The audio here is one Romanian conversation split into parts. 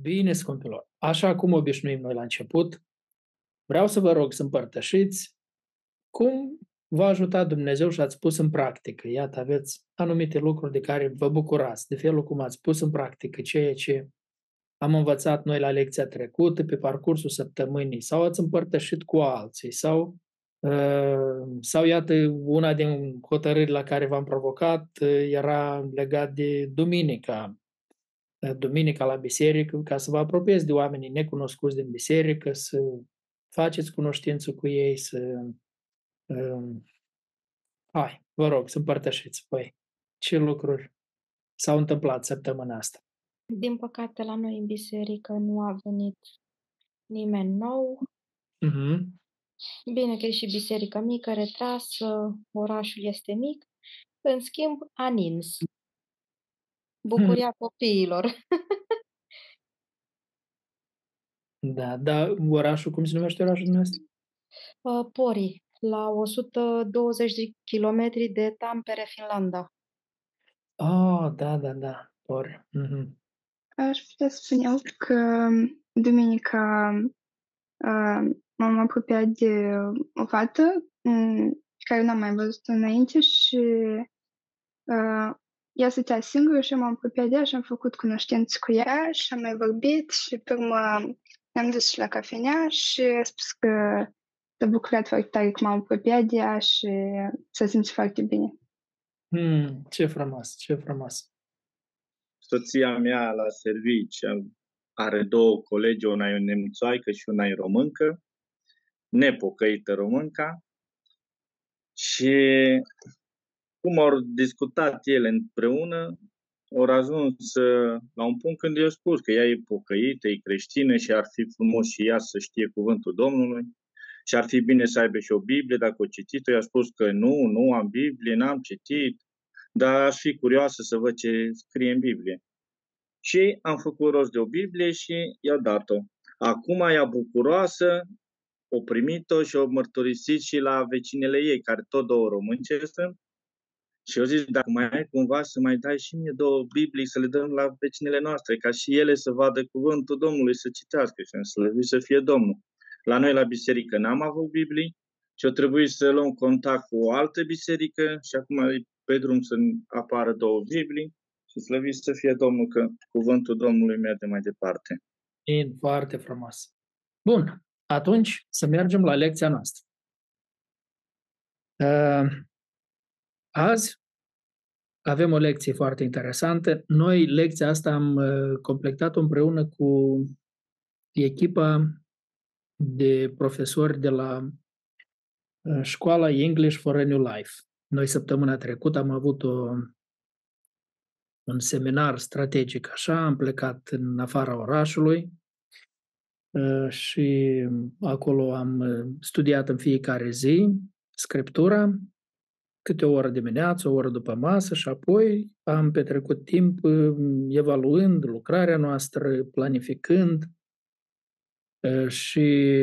Bine, scumpilor. Așa cum obișnuim noi la început, vreau să vă rog să împărtășiți cum v-a ajutat Dumnezeu și ați pus în practică. Iată, aveți anumite lucruri de care vă bucurați, de felul cum ați pus în practică ceea ce am învățat noi la lecția trecută, pe parcursul săptămânii, sau ați împărtășit cu alții, sau, uh, sau iată, una din hotărâri la care v-am provocat uh, era legat de duminica, duminica la biserică, ca să vă apropiați de oamenii necunoscuți din biserică, să faceți cunoștință cu ei, să... Um, hai, vă rog, să împărtășiți păi ce lucruri s-au întâmplat săptămâna asta. Din păcate, la noi în biserică nu a venit nimeni nou. Uh-huh. Bine că e și biserică mică, retrasă, orașul este mic. În schimb, a nins. Bucuria hmm. copiilor. da, da, orașul, cum se numește orașul dumneavoastră? Uh, Pori, la 120 de kilometri de Tampere, Finlanda. Oh, da, da, da, Pori. Mm-hmm. Aș putea spune că duminica uh, m-am apropiat de o fată um, care n-am mai văzut înainte și uh, ea stătea singură și m-am apropiat de ea și am făcut cunoștință cu ea și am mai vorbit și pe urmă ne-am dus și la cafenea și a spus că s-a bucurat foarte tare că m-am apropiat de ea și s-a simțit foarte bine. Hmm, ce frumos, ce frumos. Soția mea la servici are două colegi, una e o nemțoaică și una e româncă, nepocăită românca, și cum au discutat ele împreună, au ajuns la un punct când i-au spus că ea e pocăită, e creștină și ar fi frumos și ea să știe cuvântul Domnului și ar fi bine să aibă și o Biblie dacă o citit-o. I-a spus că nu, nu am Biblie, n-am citit, dar aș fi curioasă să văd ce scrie în Biblie. Și am făcut rost de o Biblie și i-a dat-o. Acum ea bucuroasă, o primit-o și o mărturisit și la vecinele ei, care tot două românce sunt, și eu zic, dacă mai ai cumva să mai dai și mie două Biblii să le dăm la vecinele noastre, ca și ele să vadă cuvântul Domnului, să citească și să le să fie Domnul. La noi la biserică n-am avut Biblii și o trebuie să luăm contact cu o altă biserică și acum e pe drum să apară două Biblii și slăvit să fie Domnul că cuvântul Domnului merge mai departe. E foarte frumos. Bun, atunci să mergem la lecția noastră. Uh, Azi avem o lecție foarte interesantă. Noi lecția asta am uh, completat-o împreună cu echipa de profesori de la uh, școala English for a New Life. Noi săptămâna trecută am avut o, un seminar strategic așa, am plecat în afara orașului uh, și acolo am studiat în fiecare zi scriptura câte o oră dimineață, o oră după masă și apoi am petrecut timp um, evaluând lucrarea noastră, planificând uh, și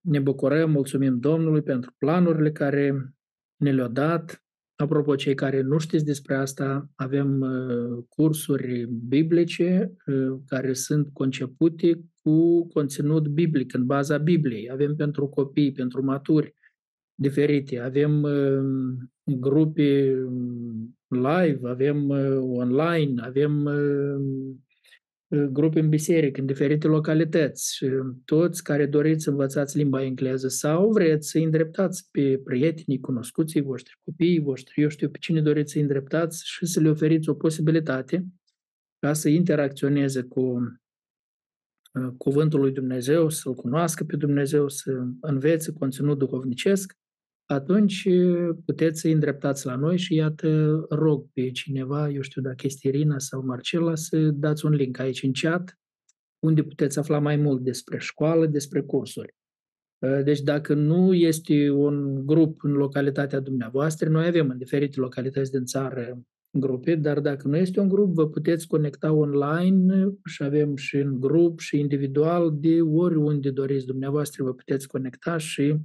ne bucurăm, mulțumim Domnului pentru planurile care ne le-a dat. Apropo, cei care nu știți despre asta, avem uh, cursuri biblice uh, care sunt concepute cu conținut biblic, în baza Bibliei. Avem pentru copii, pentru maturi, diferite. Avem uh, grupe um, live, avem uh, online, avem uh, grupe în biserică, în diferite localități. Toți care doriți să învățați limba engleză sau vreți să îndreptați pe prietenii, cunoscuții voștri, copiii voștri, eu știu pe cine doriți să îndreptați și să le oferiți o posibilitate ca să interacționeze cu cuvântul lui Dumnezeu, să-L cunoască pe Dumnezeu, să învețe conținut duhovnicesc atunci puteți să îndreptați la noi și iată, rog pe cineva, eu știu dacă este Irina sau Marcela, să dați un link aici în chat, unde puteți afla mai mult despre școală, despre cursuri. Deci dacă nu este un grup în localitatea dumneavoastră, noi avem în diferite localități din țară grupe, dar dacă nu este un grup, vă puteți conecta online și avem și în grup și individual, de oriunde doriți dumneavoastră, vă puteți conecta și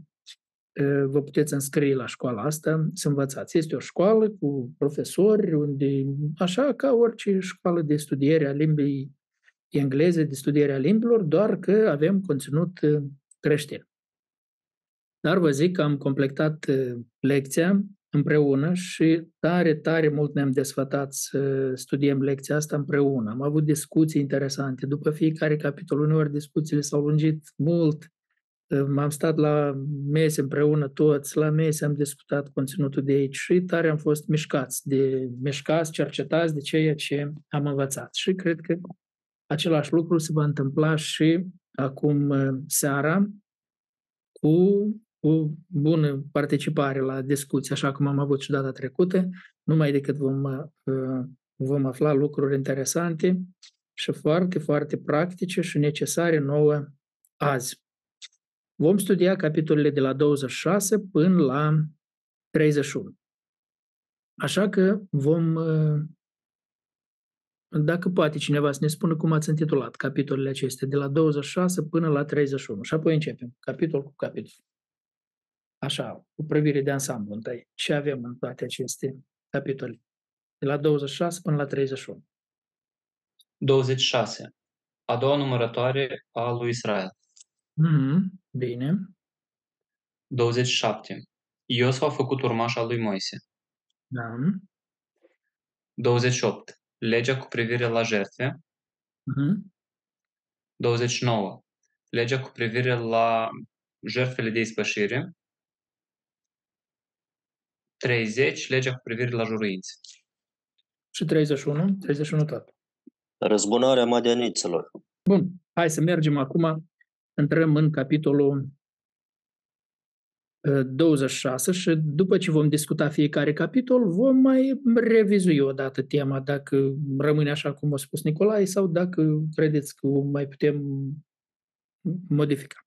vă puteți înscrie la școala asta să învățați. Este o școală cu profesori, unde, așa ca orice școală de studiere a limbii engleză, de studierea limbilor, doar că avem conținut uh, creștin. Dar vă zic că am completat uh, lecția împreună și tare, tare mult ne-am desfătat să studiem lecția asta împreună. Am avut discuții interesante. După fiecare capitol, uneori discuțiile s-au lungit mult. M-am stat la mese împreună toți, la mese am discutat conținutul de aici și tare am fost mișcați, de mișcați, cercetați de ceea ce am învățat. Și cred că același lucru se va întâmpla și acum seara cu o bună participare la discuții, așa cum am avut și data trecută, numai decât vom, uh, vom afla lucruri interesante și foarte, foarte practice și necesare nouă azi. Vom studia capitolele de la 26 până la 31. Așa că vom, uh, dacă poate cineva să ne spună cum ați intitulat capitolele acestea, de la 26 până la 31. Și apoi începem, capitol cu capitol așa, cu privire de ansamblu întâi. Ce avem în toate aceste capitole? De la 26 până la 31. 26. A doua numărătoare a lui Israel. Mm-hmm. Bine. 27. Iosua a făcut urmaș al lui Moise. Da. 28. Legea cu privire la jertfe. Mm-hmm. 29. Legea cu privire la jertfele de ispășire. 30, legea cu privire la juruințe. Și 31, 31 tot. Răzbunarea madianiților. Bun, hai să mergem acum, intrăm în capitolul 26 uh, și după ce vom discuta fiecare capitol, vom mai revizui o dată tema, dacă rămâne așa cum a spus Nicolae sau dacă credeți că o mai putem modifica.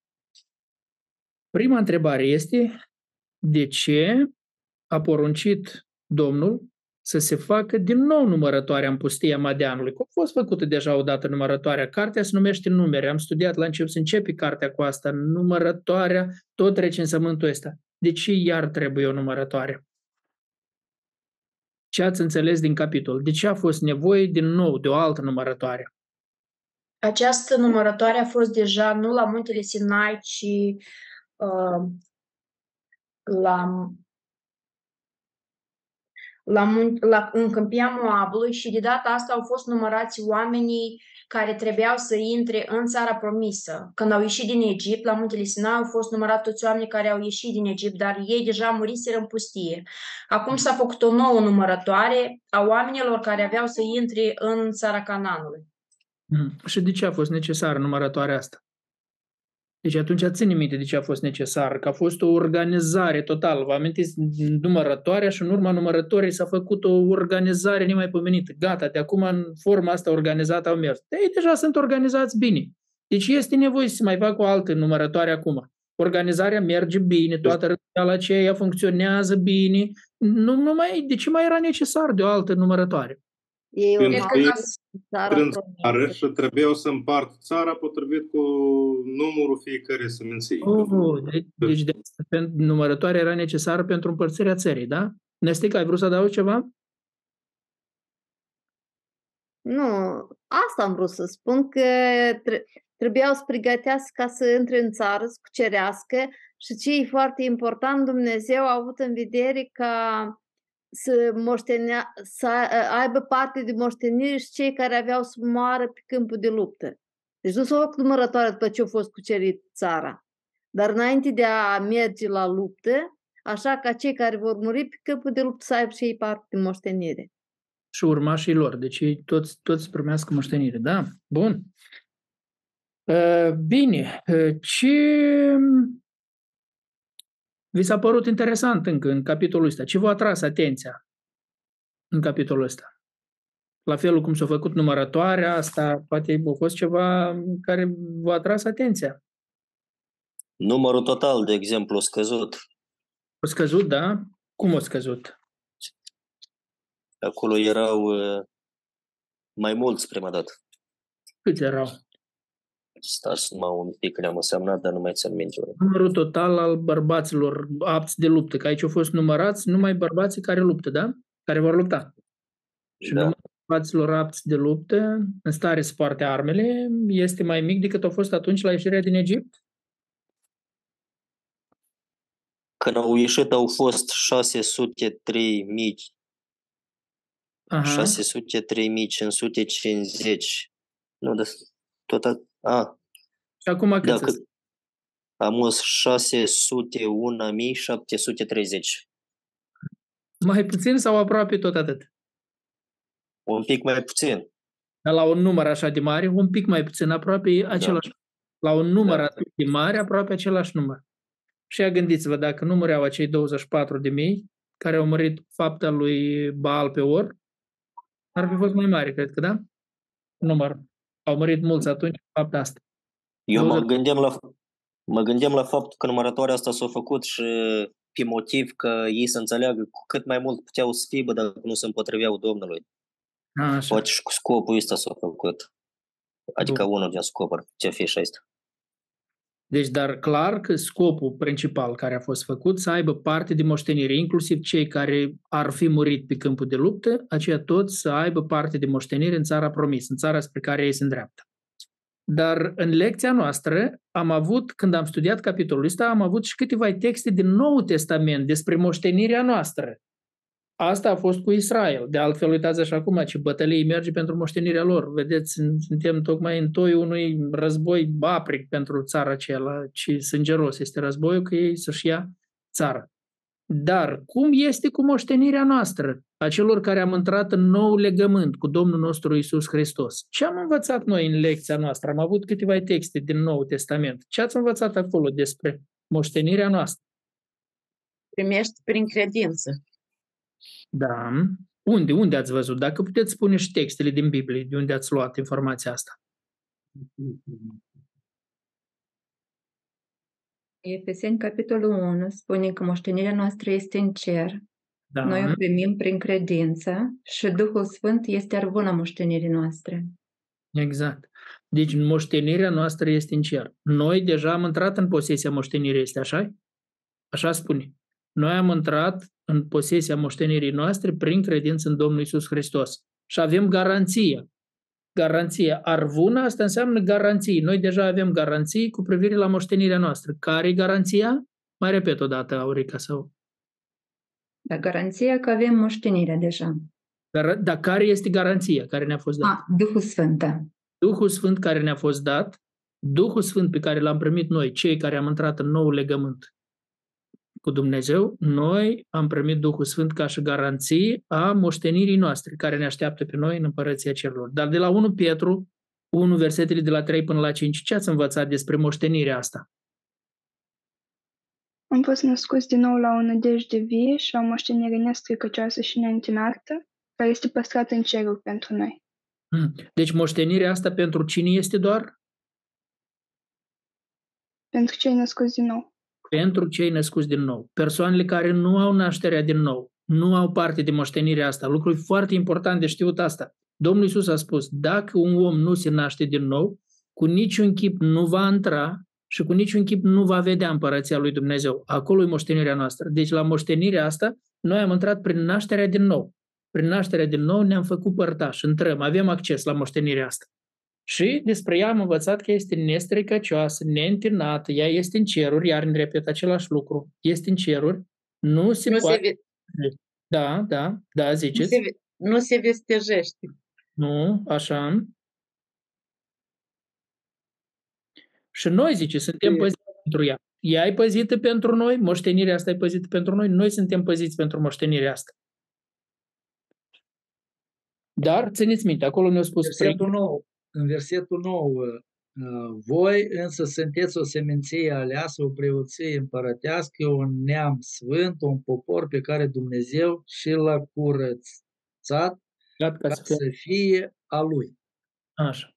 Prima întrebare este de ce a poruncit Domnul să se facă din nou numărătoarea în pustia Madeanului. Cum a fost făcută deja odată numărătoarea? Cartea se numește numere. Am studiat la început să începe cartea cu asta. Numărătoarea, tot recensământul ăsta. De ce iar trebuie o numărătoare? Ce ați înțeles din capitol? De ce a fost nevoie din nou de o altă numărătoare? Această numărătoare a fost deja nu la muntele Sinai, ci uh, la la, la, în câmpia Moabului și de data asta au fost numărați oamenii care trebuiau să intre în țara promisă. Când au ieșit din Egipt, la muntele Sinai au fost numărați toți oamenii care au ieșit din Egipt, dar ei deja muriseră în pustie. Acum s-a făcut o nouă numărătoare a oamenilor care aveau să intre în țara Cananului. Mm. Și de ce a fost necesară numărătoarea asta? Deci atunci ține minte de ce a fost necesar, că a fost o organizare totală. Vă amintiți numărătoarea și în urma numărătorii s-a făcut o organizare nemaipomenită. Gata, de acum în forma asta organizată au mers. Ei deja sunt organizați bine. Deci este nevoie să se mai facă o altă numărătoare acum. Organizarea merge bine, toată războiala aceea funcționează bine. Nu, nu mai, de ce mai era necesar de o altă numărătoare? Ei când strâng țară și trebuiau să împart țara potrivit cu numărul fiecare seminții. Oh, deci, deci de, de, numărătoarea era necesară pentru împărțirea țării, da? Nestica, ai vrut să adaugi ceva? Nu, asta am vrut să spun, că trebuiau să pregătească ca să intre în țară, să cucerească și ce e foarte important, Dumnezeu a avut în vedere ca să, moștenea, să aibă parte de moștenire și cei care aveau să moară pe câmpul de luptă. Deci nu s-au făcut numărătoare după ce a fost cucerit țara. Dar înainte de a merge la luptă, așa ca cei care vor muri pe câmpul de luptă să aibă și ei parte de moștenire. Și urmașii lor, deci ei toți, toți primească moștenire, da? Bun. Bine, ce vi s-a părut interesant încă în capitolul ăsta? Ce v-a atras atenția în capitolul ăsta? La felul cum s-a făcut numărătoarea asta, poate a fost ceva care v-a atras atenția. Numărul total, de exemplu, a scăzut. A scăzut, da? Cum a scăzut? Acolo erau uh, mai mulți prima dată. Câți erau? Stați numai un pic, le-am însemnat, dar nu mai țin minte. Numărul total al bărbaților apți de luptă, că aici au fost numărați numai bărbații care luptă, da? Care vor lupta. Și da. numărul bărbaților apți de luptă, în stare să poarte armele, este mai mic decât a fost atunci la ieșirea din Egipt? Când au ieșit au fost 603 mii Aha. 603 550. Nu, da, tot a, a, Și acum cât da, sunt? cât, am fost 601 730. Mai puțin sau aproape tot atât? Un pic mai puțin. Dar la un număr așa de mare, un pic mai puțin, aproape același. La un număr Da. atât de mare, aproape același număr. Și ia gândiți-vă, dacă număreau acei 24 de mii care au mărit fapta lui Baal pe or, ar fi fost mai mare, cred că, da? Număr. Au mărit mulți atunci fapta asta. Eu mă 20. gândeam la, mă gândeam la faptul că numărătoarea asta s-a făcut și pe motiv că ei să înțeleagă cu cât mai mult puteau să fie, bă, dacă nu se împotriveau Domnului. A, așa. Poate și cu scopul ăsta s-a făcut. Adică Bun. unul din scopuri, ce fi și ăsta. Deci, dar clar că scopul principal care a fost făcut să aibă parte de moștenire, inclusiv cei care ar fi murit pe câmpul de luptă, aceia toți să aibă parte de moștenire în țara promisă, în țara spre care ei se îndreaptă. Dar în lecția noastră am avut, când am studiat capitolul ăsta, am avut și câteva texte din Noul Testament despre moștenirea noastră. Asta a fost cu Israel. De altfel, uitați așa acum ce bătălie merge pentru moștenirea lor. Vedeți, suntem tocmai în toi unui război bapric pentru țara aceea, ci sângeros este războiul că ei să-și ia țara. Dar cum este cu moștenirea noastră, a celor care am intrat în nou legământ cu Domnul nostru Isus Hristos? Ce am învățat noi în lecția noastră? Am avut câteva texte din Noul Testament. Ce ați învățat acolo despre moștenirea noastră? Primești prin credință. Da. Unde? Unde ați văzut? Dacă puteți spune și textele din Biblie, de unde ați luat informația asta. Efeseni, capitolul 1, spune că moștenirea noastră este în cer. Da. Noi o primim prin credință și Duhul Sfânt este arvuna moștenirii noastre. Exact. Deci moștenirea noastră este în cer. Noi deja am intrat în posesia moștenirii, este așa? Așa spune. Noi am intrat în posesia moștenirii noastre prin credință în Domnul Isus Hristos. Și avem garanție. Garanție. Arvuna asta înseamnă garanții. Noi deja avem garanții cu privire la moștenirea noastră. Care e garanția? Mai repet o dată, Aurica, sau... Dar garanția că avem moștenirea deja. Dar, dar care este garanția care ne-a fost dată? A, Duhul Sfânt, da. Duhul Sfânt care ne-a fost dat, Duhul Sfânt pe care l-am primit noi, cei care am intrat în nou legământ cu Dumnezeu, noi am primit Duhul Sfânt ca și garanție a moștenirii noastre, care ne așteaptă pe noi în împărăția cerurilor. Dar de la 1 Petru, 1 versetele de la 3 până la 5, ce ați învățat despre moștenirea asta? Am fost născuți din nou la o nădejde vie și la o moștenire nestricăcioasă și neîntinată, care este păstrată în cerul pentru noi. Hmm. Deci moștenirea asta pentru cine este doar? Pentru cei născuți din nou. Pentru cei născuți din nou. Persoanele care nu au nașterea din nou, nu au parte de moștenirea asta. Lucru foarte important de știut asta. Domnul Isus a spus, dacă un om nu se naște din nou, cu niciun chip nu va intra și cu niciun chip nu va vedea împărăția lui Dumnezeu. Acolo e moștenirea noastră. Deci la moștenirea asta, noi am intrat prin nașterea din nou. Prin nașterea din nou ne-am făcut părtași, intrăm, avem acces la moștenirea asta. Și despre ea am învățat că este nestricăcioasă, neîntinată, ea este în ceruri, iar ne repet același lucru, este în ceruri, nu se Nu poate... se, ve- Da, da, da, nu, ziceți. se, ve- nu se vestejește. Nu, așa. Și noi, zice, suntem E- păziți pentru ea. Ea e păzită pentru noi, moștenirea asta e păzită pentru noi, noi suntem păziți pentru moștenirea asta. Dar, țineți minte, acolo ne-au spus Versetul 9, în versetul 9, uh, voi însă sunteți o seminție aleasă, o preoție împărătească, un neam sfânt, un popor pe care Dumnezeu și l-a curățat Gata ca ca să fie să fie a Lui. Așa.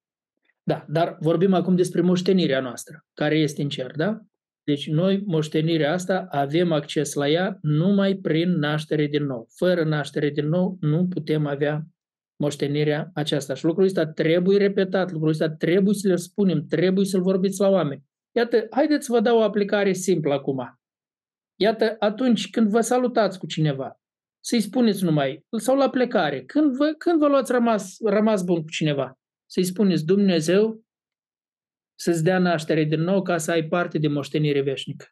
Da, dar vorbim acum despre moștenirea noastră, care este în cer, da? Deci noi, moștenirea asta, avem acces la ea numai prin naștere din nou. Fără naștere din nou nu putem avea moștenirea aceasta. Și lucrul ăsta trebuie repetat, lucrul ăsta trebuie să le spunem, trebuie să-l vorbiți la oameni. Iată, haideți să vă dau o aplicare simplă acum. Iată, atunci când vă salutați cu cineva, să-i spuneți numai, sau la plecare, când vă, când vă luați rămas, rămas bun cu cineva, să-i spuneți Dumnezeu să-ți dea naștere din nou ca să ai parte de moștenire veșnică.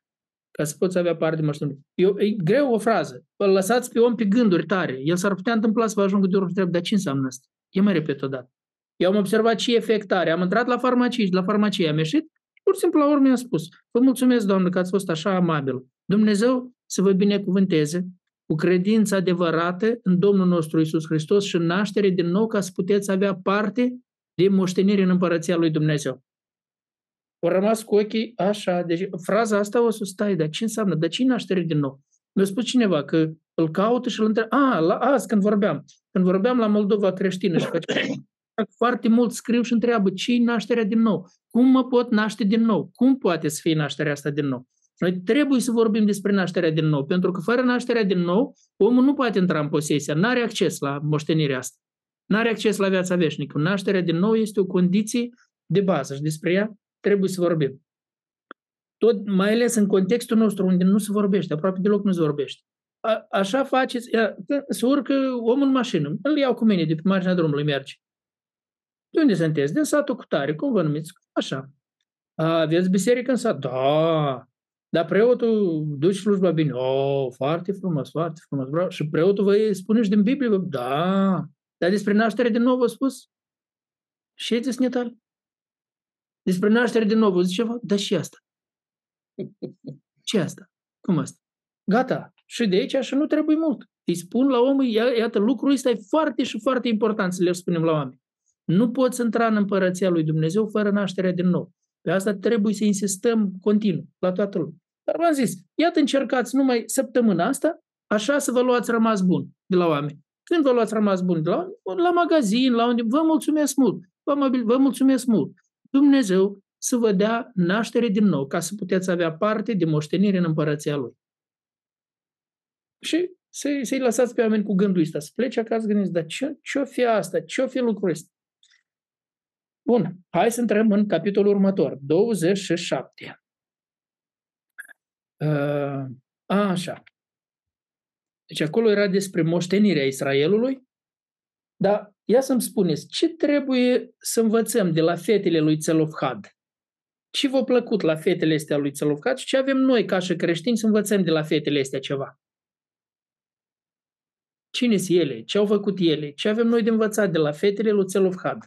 Ca să poți avea parte de moștenire. E, e greu o frază. Îl lăsați pe om pe gânduri tare. El s-ar putea întâmpla să vă ajungă de ori trebuie, dar ce înseamnă asta? E mai repet odată. Eu am observat ce efect are. Am intrat la farmacie și la farmacie am ieșit pur și simplu la urmă mi-a spus, vă mulțumesc, Doamne, că ați fost așa amabil. Dumnezeu să vă binecuvânteze cu credință adevărată în Domnul nostru Isus Hristos și în naștere din nou ca să puteți avea parte de moștenire în împărăția lui Dumnezeu. Au rămas cu ochii așa. Deci fraza asta o să stai, dar ce înseamnă? Dar ce naștere din nou? Mi-a spus cineva că îl caută și îl întreabă. A, la, azi când vorbeam. Când vorbeam la Moldova creștină și făceam foarte mult scriu și întreabă ce e nașterea din nou? Cum mă pot naște din nou? Cum poate să fie nașterea asta din nou? Noi trebuie să vorbim despre nașterea din nou, pentru că fără nașterea din nou, omul nu poate intra în posesia, nu are acces la moștenirea asta. Nu are acces la viața veșnică. Nașterea din nou este o condiție de bază și despre ea trebuie să vorbim. Tot, mai ales în contextul nostru unde nu se vorbește, aproape deloc nu se vorbește. A, așa faceți, se urcă omul în mașină, îl iau cu mine de pe marginea drumului, merge. De unde sunteți? Din satul cu tare. Cum vă numiți? Așa. A, aveți biserică în sat? Da. Dar preotul duce slujba bine. Oh, foarte frumos, foarte frumos. Bravo. Și preotul vă spune și din Biblie? Da. Dar despre naștere din nou vă spus? Și e desnetal. Despre naștere din nou vă zice ceva? Da și asta. Ce asta? Cum asta? Gata. Și de aici și nu trebuie mult. Îi spun la om, iată, lucrul ăsta e foarte și foarte important să le spunem la oameni. Nu poți intra în împărăția lui Dumnezeu fără nașterea din nou. Pe asta trebuie să insistăm continuu la toată lumea. Dar v-am zis, iată încercați numai săptămâna asta, așa să vă luați rămas bun de la oameni. Când vă luați rămas bun de la oameni? La magazin, la unde... Vă mulțumesc mult. Vă, vă mulțumesc mult. Dumnezeu să vă dea naștere din nou, ca să puteți avea parte de moștenire în împărăția Lui. Și să-i, să lăsați pe oameni cu gândul ăsta, să plece acasă, gândiți, dar ce, ce-o fi asta? Ce-o fi lucrul ăsta? Bun, hai să intrăm în capitolul următor, 27. Uh, așa. Deci acolo era despre moștenirea Israelului, dar ia să-mi spuneți, ce trebuie să învățăm de la fetele lui Țelofhad? Ce v-a plăcut la fetele astea lui Țelofhad și ce avem noi ca și creștini să învățăm de la fetele astea ceva? Cine sunt ele? Ce au făcut ele? Ce avem noi de învățat de la fetele lui Țelofhad?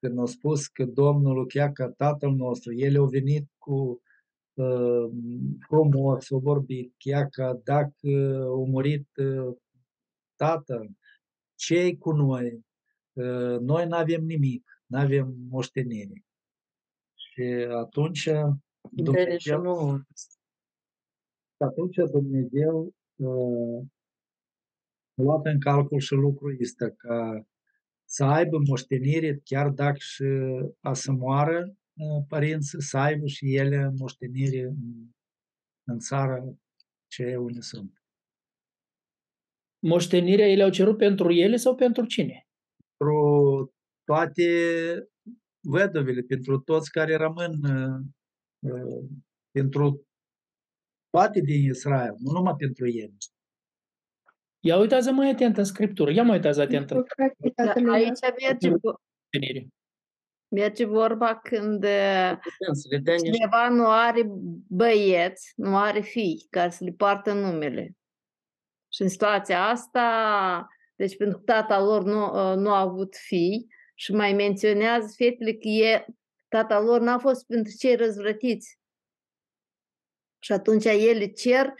când a spus că Domnul chiar ca Tatăl nostru, el a venit cu uh, frumos, a vorbit, chiar că dacă a murit uh, Tatăl, cei cu noi, uh, noi nu avem nimic, nu avem moștenire. Și atunci Dumnezeu, atunci Dumnezeu uh, a luat în calcul și lucrul ăsta, că să aibă moștenire, chiar dacă și a să moară părinții, să aibă și ele moștenire în, în țara ce unde sunt. Moștenirea ele au cerut pentru ele sau pentru cine? Pentru toate văduvele, pentru toți care rămân, pentru toate din Israel, nu numai pentru ei. Ia uitați mai atent în Scriptură. Ia mai uitați atent. Da, aici merge, merge vorba când cineva nu are băieți, nu are fii care să le poartă numele. Și în situația asta, deci pentru că tata lor nu, nu a avut fii și mai menționează fetele că e, tata lor n-a fost pentru cei răzvrătiți. Și atunci ele cer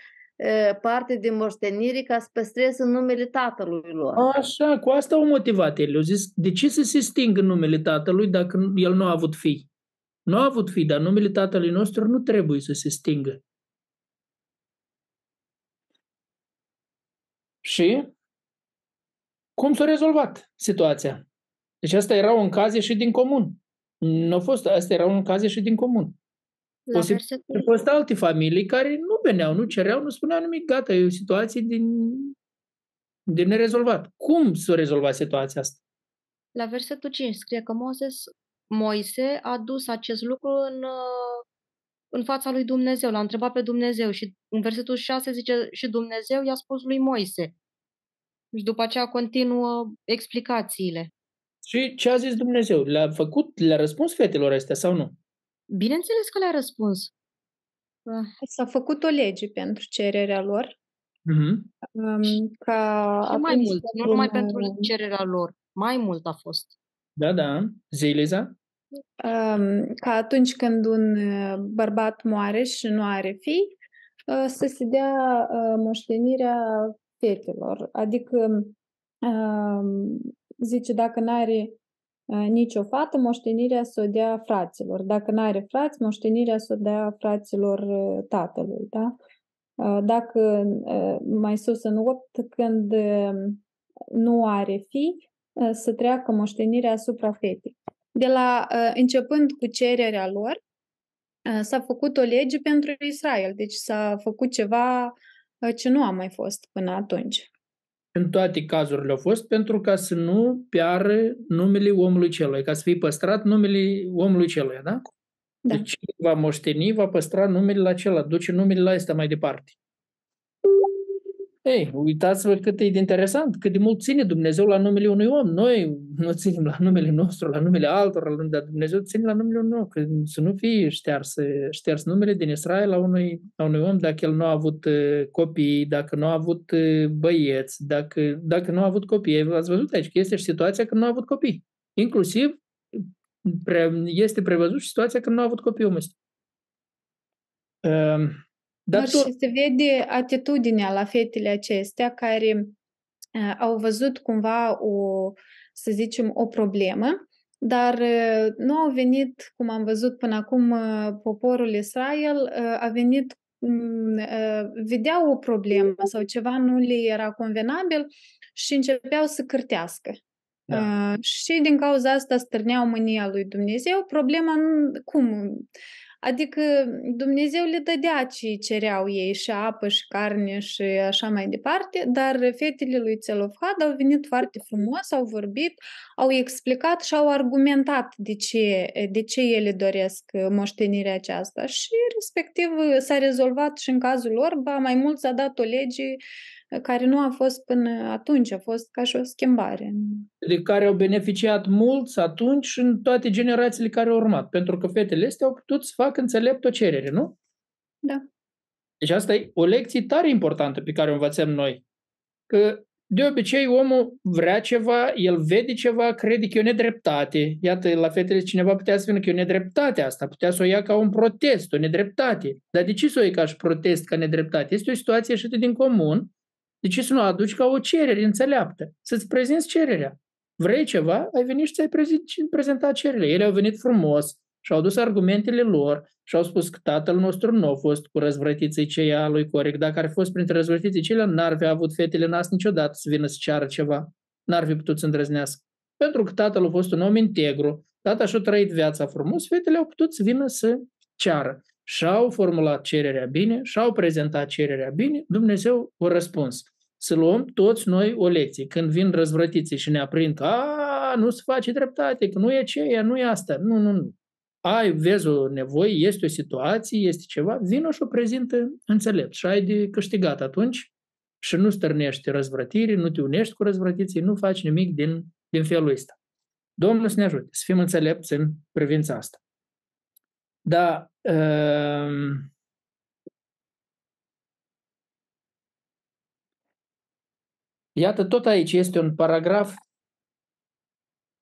parte de moștenire ca să păstreze numele tatălui lor. Așa, cu asta au motivat el. Au zis, de ce să se stingă numele tatălui dacă el nu a avut fii? Nu a avut fii, dar numele tatălui nostru nu trebuie să se stingă. Și cum s-a rezolvat situația? Deci asta era un caz și din comun. Nu a fost, asta era un caz și din comun. La Posibil versetul... Au fost alte familii care nu veneau, nu cereau, nu spuneau nimic, gata, e o situație din, din nerezolvat. Cum s-a rezolvat situația asta? La versetul 5 scrie că Moses, Moise a dus acest lucru în, în fața lui Dumnezeu, l-a întrebat pe Dumnezeu și în versetul 6 zice și Dumnezeu i-a spus lui Moise, Și după aceea continuă explicațiile. Și ce a zis Dumnezeu? Le-a făcut, le-a răspuns fetelor astea sau nu? Bineînțeles că le-a răspuns. S-a făcut o lege pentru cererea lor. Mhm. um, Ca Și mai atunci mult, când nu numai un, pentru cererea lor. Mai mult a fost. Da, da. Zi, Liza? um, ca atunci când un uh, bărbat moare și nu are fii, uh, să se dea uh, moștenirea fetelor. Adică um, zice, dacă n-are uh, nicio fată, moștenirea să o dea fraților. Dacă n-are frați, moștenirea să o dea fraților uh, tatălui. Da? Uh, Dacă uh, mai sus în 8, când uh, nu are fii, uh, să treacă moștenirea asupra fetei. De la uh, începând cu cererea lor, uh, s-a făcut o lege pentru Israel, deci s-a făcut ceva uh, ce nu a mai fost până atunci. În toate cazurile au fost pentru ca să nu piară numele omului celui, ca să fie păstrat numele omului celui, da? Da. Deci cine va moșteni, va păstra numele la acela, duce numele la ăsta mai departe. Ei, uitați-vă cât e de interesant, cât de mult ține Dumnezeu la numele unui om. Noi nu ținem la numele nostru, la numele altora, dar Dumnezeu ține la numele unui om, că să nu fie șters, șters numele din Israel la unui, la unui om dacă el nu a avut uh, copii, dacă nu a avut uh, băieți, dacă, dacă nu a avut copii. Ați văzut aici că este și situația când nu a avut copii. Inclusiv pre, este prevăzut și situația când nu a avut copii omul ăsta. Uh, Dar dar și tot, se vede atitudinea la fetele acestea care uh, au văzut cumva o, să zicem, o problemă, dar uh, nu au venit, cum am văzut până acum, uh, poporul Israel uh, a venit, um, uh, vedeau o problemă sau ceva nu le era convenabil și începeau să cârtească. Da. Uh, și din cauza asta stârneau mânia lui Dumnezeu. Problema, nu- cum? Adică Dumnezeu le dădea ce cereau ei, și apă, și carne, și așa mai departe, dar fetele lui Țelofhad au venit foarte frumos, au vorbit, au explicat și au argumentat de ce, de ce ele doresc moștenirea aceasta. Și respectiv s-a rezolvat și în cazul lor, ba mai mult s-a dat o lege care nu a fost până atunci, a fost ca și o schimbare. de care au beneficiat mulți atunci și în toate generațiile care au urmat, pentru că fetele astea au putut să facă înțelept o cerere, nu? Da. Deci asta e o lecție tare importantă pe care o învățăm noi. Că de obicei omul vrea ceva, el vede ceva, crede că e o nedreptate. Iată, la fetele cineva putea să vină că e o nedreptate asta, putea să o ia ca un protest, o nedreptate. Dar de ce să o iei ca și protest, ca nedreptate? Este o situație ieșită din comun. De ce să nu o aduci ca o cerere înțeleaptă? Să-ți prezinți cererea. Vrei ceva, ai venit și ți-ai prezi- prezentat cererea. Ele au venit frumos și au dus argumentele lor și au spus că tatăl nostru nu a fost cu răzvrătiții ceia lui Corec. Dacă ar fi fost printre răzvrătiții ceia, n-ar fi avut fetele nas niciodată să vină să ceară ceva. N-ar fi putut să îndrăznească. Pentru că tatăl a fost un om integru, tata și-a trăit viața frumos, fetele au putut să vină să ceară. Și-au formulat cererea bine, și-au prezentat cererea bine, Dumnezeu a răspuns. Să luăm toți noi o lecție. Când vin răzvrătiții și ne aprind că a, nu se face dreptate, că nu e aceea, nu e asta. Nu, nu, nu. Ai, vezi o nevoie, este o situație, este ceva, vină și o prezintă înțelept și ai de câștigat atunci și nu stărnești răzvrătire, nu te unești cu răzvrătiții, nu faci nimic din, din felul ăsta. Domnul să ne ajute să fim înțelepți în privința asta. Da, um, Iată, tot aici este un paragraf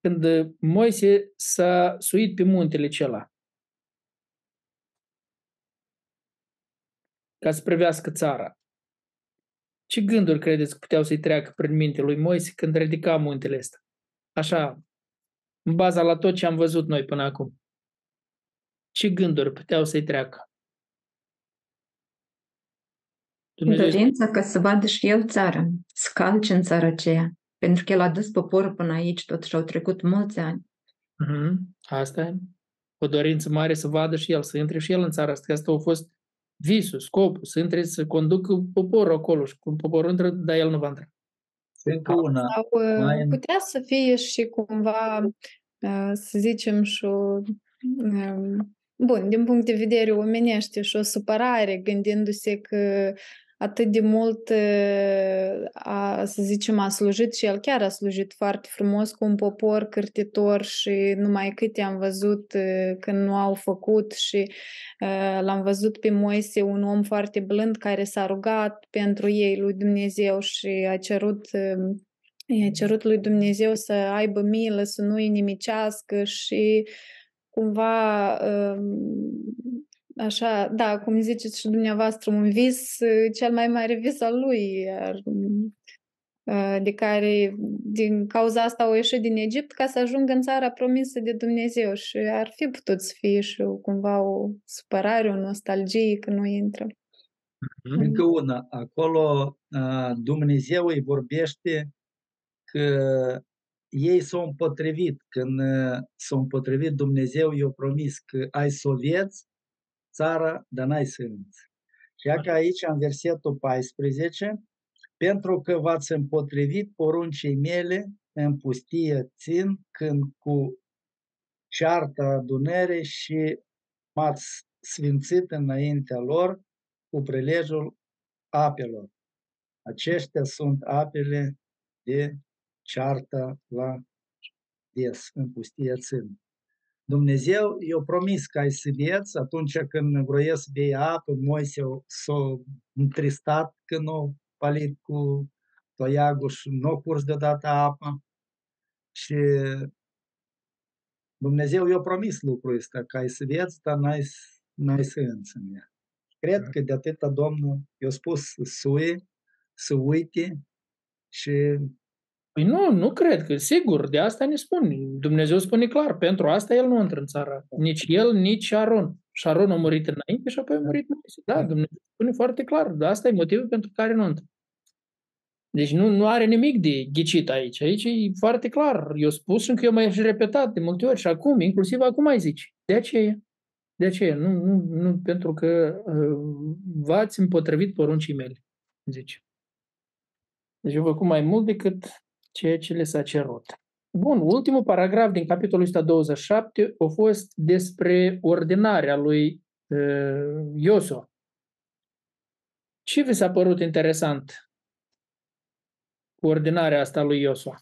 când Moise s-a suit pe muntele cela ca să privească țara. Ce gânduri credeți că puteau să-i treacă prin minte lui Moise când ridica muntele ăsta? Așa, în baza la tot ce am văzut noi până acum. Ce gânduri puteau să-i treacă? Dumnezeu Dorința ca să vadă și el țara, să calce în țara aceea. Pentru că el a dus poporul până aici, totuși au trecut mulți ani. Mhm, Asta e. O dorință mare să vadă și el, să intre și el în țara asta. Că Asta a fost visul, scopul, să intre, să conducă poporul acolo și cum poporul intră, dar el nu va intra. Și încă una. Sau uh, Mai în- putea să fie și cumva, uh, să zicem, și o, um, bun, din punct de vedere omenește și o supărare, gândindu-se că atât de mult, a, să zicem, a slujit și el chiar a slujit foarte frumos cu un popor cârtitor și numai câte am văzut când nu au făcut și l-am văzut pe Moise, un om foarte blând care s-a rugat pentru ei lui Dumnezeu și a cerut i-a cerut lui Dumnezeu să aibă milă, să nu-i nimicească și cumva așa, da, cum ziceți și dumneavoastră, un vis, cel mai mare vis al lui, iar, de care din cauza asta au ieșit din Egipt ca să ajungă în țara promisă de Dumnezeu și ar fi putut să fie și cumva o supărare, o nostalgie că nu intră. Mhm. Încă una, acolo Dumnezeu îi vorbește că ei s-au împotrivit. Când s-au împotrivit, Dumnezeu i-a promis că ai să o vieți, țara, dar n-ai să Și că aici, în versetul 14, pentru că v-ați împotrivit poruncii mele în pustie țin când cu cearta adunere și m-ați sfințit înaintea lor cu prilejul apelor. Aceștia sunt apele de ceartă la des, în pustie țin. Dumnezeu i-a promis că ai să vieți atunci când vroia să bei apă, Moise s-a întristat când nu palit cu toiagul și nu a curs deodată apă. Și Dumnezeu i-a promis lucrul ăsta, că ai să vieți, dar n-ai, n-ai să înțeleg. Cred că de atâta Domnul i-a spus să uite, să uite și Păi nu, nu cred că, sigur, de asta ne spun. Dumnezeu spune clar, pentru asta el nu intră în țara. Nici el, nici Aron. Și Aron a murit înainte și apoi a murit Moise. Da, Dumnezeu spune foarte clar, dar asta e motivul pentru care nu intră. Deci nu, nu are nimic de ghicit aici. Aici e foarte clar. Eu spus și încă eu mai și repetat de multe ori și acum, inclusiv acum mai zici. De aceea. De aceea. Nu, nu, nu pentru că uh, v-ați împotrivit poruncii mele, zice. Deci eu făcut mai mult decât ceea ce le s-a cerut. Bun, ultimul paragraf din capitolul 127 a fost despre ordinarea lui uh, Iosua. Ce vi s-a părut interesant cu ordinarea asta lui Iosua?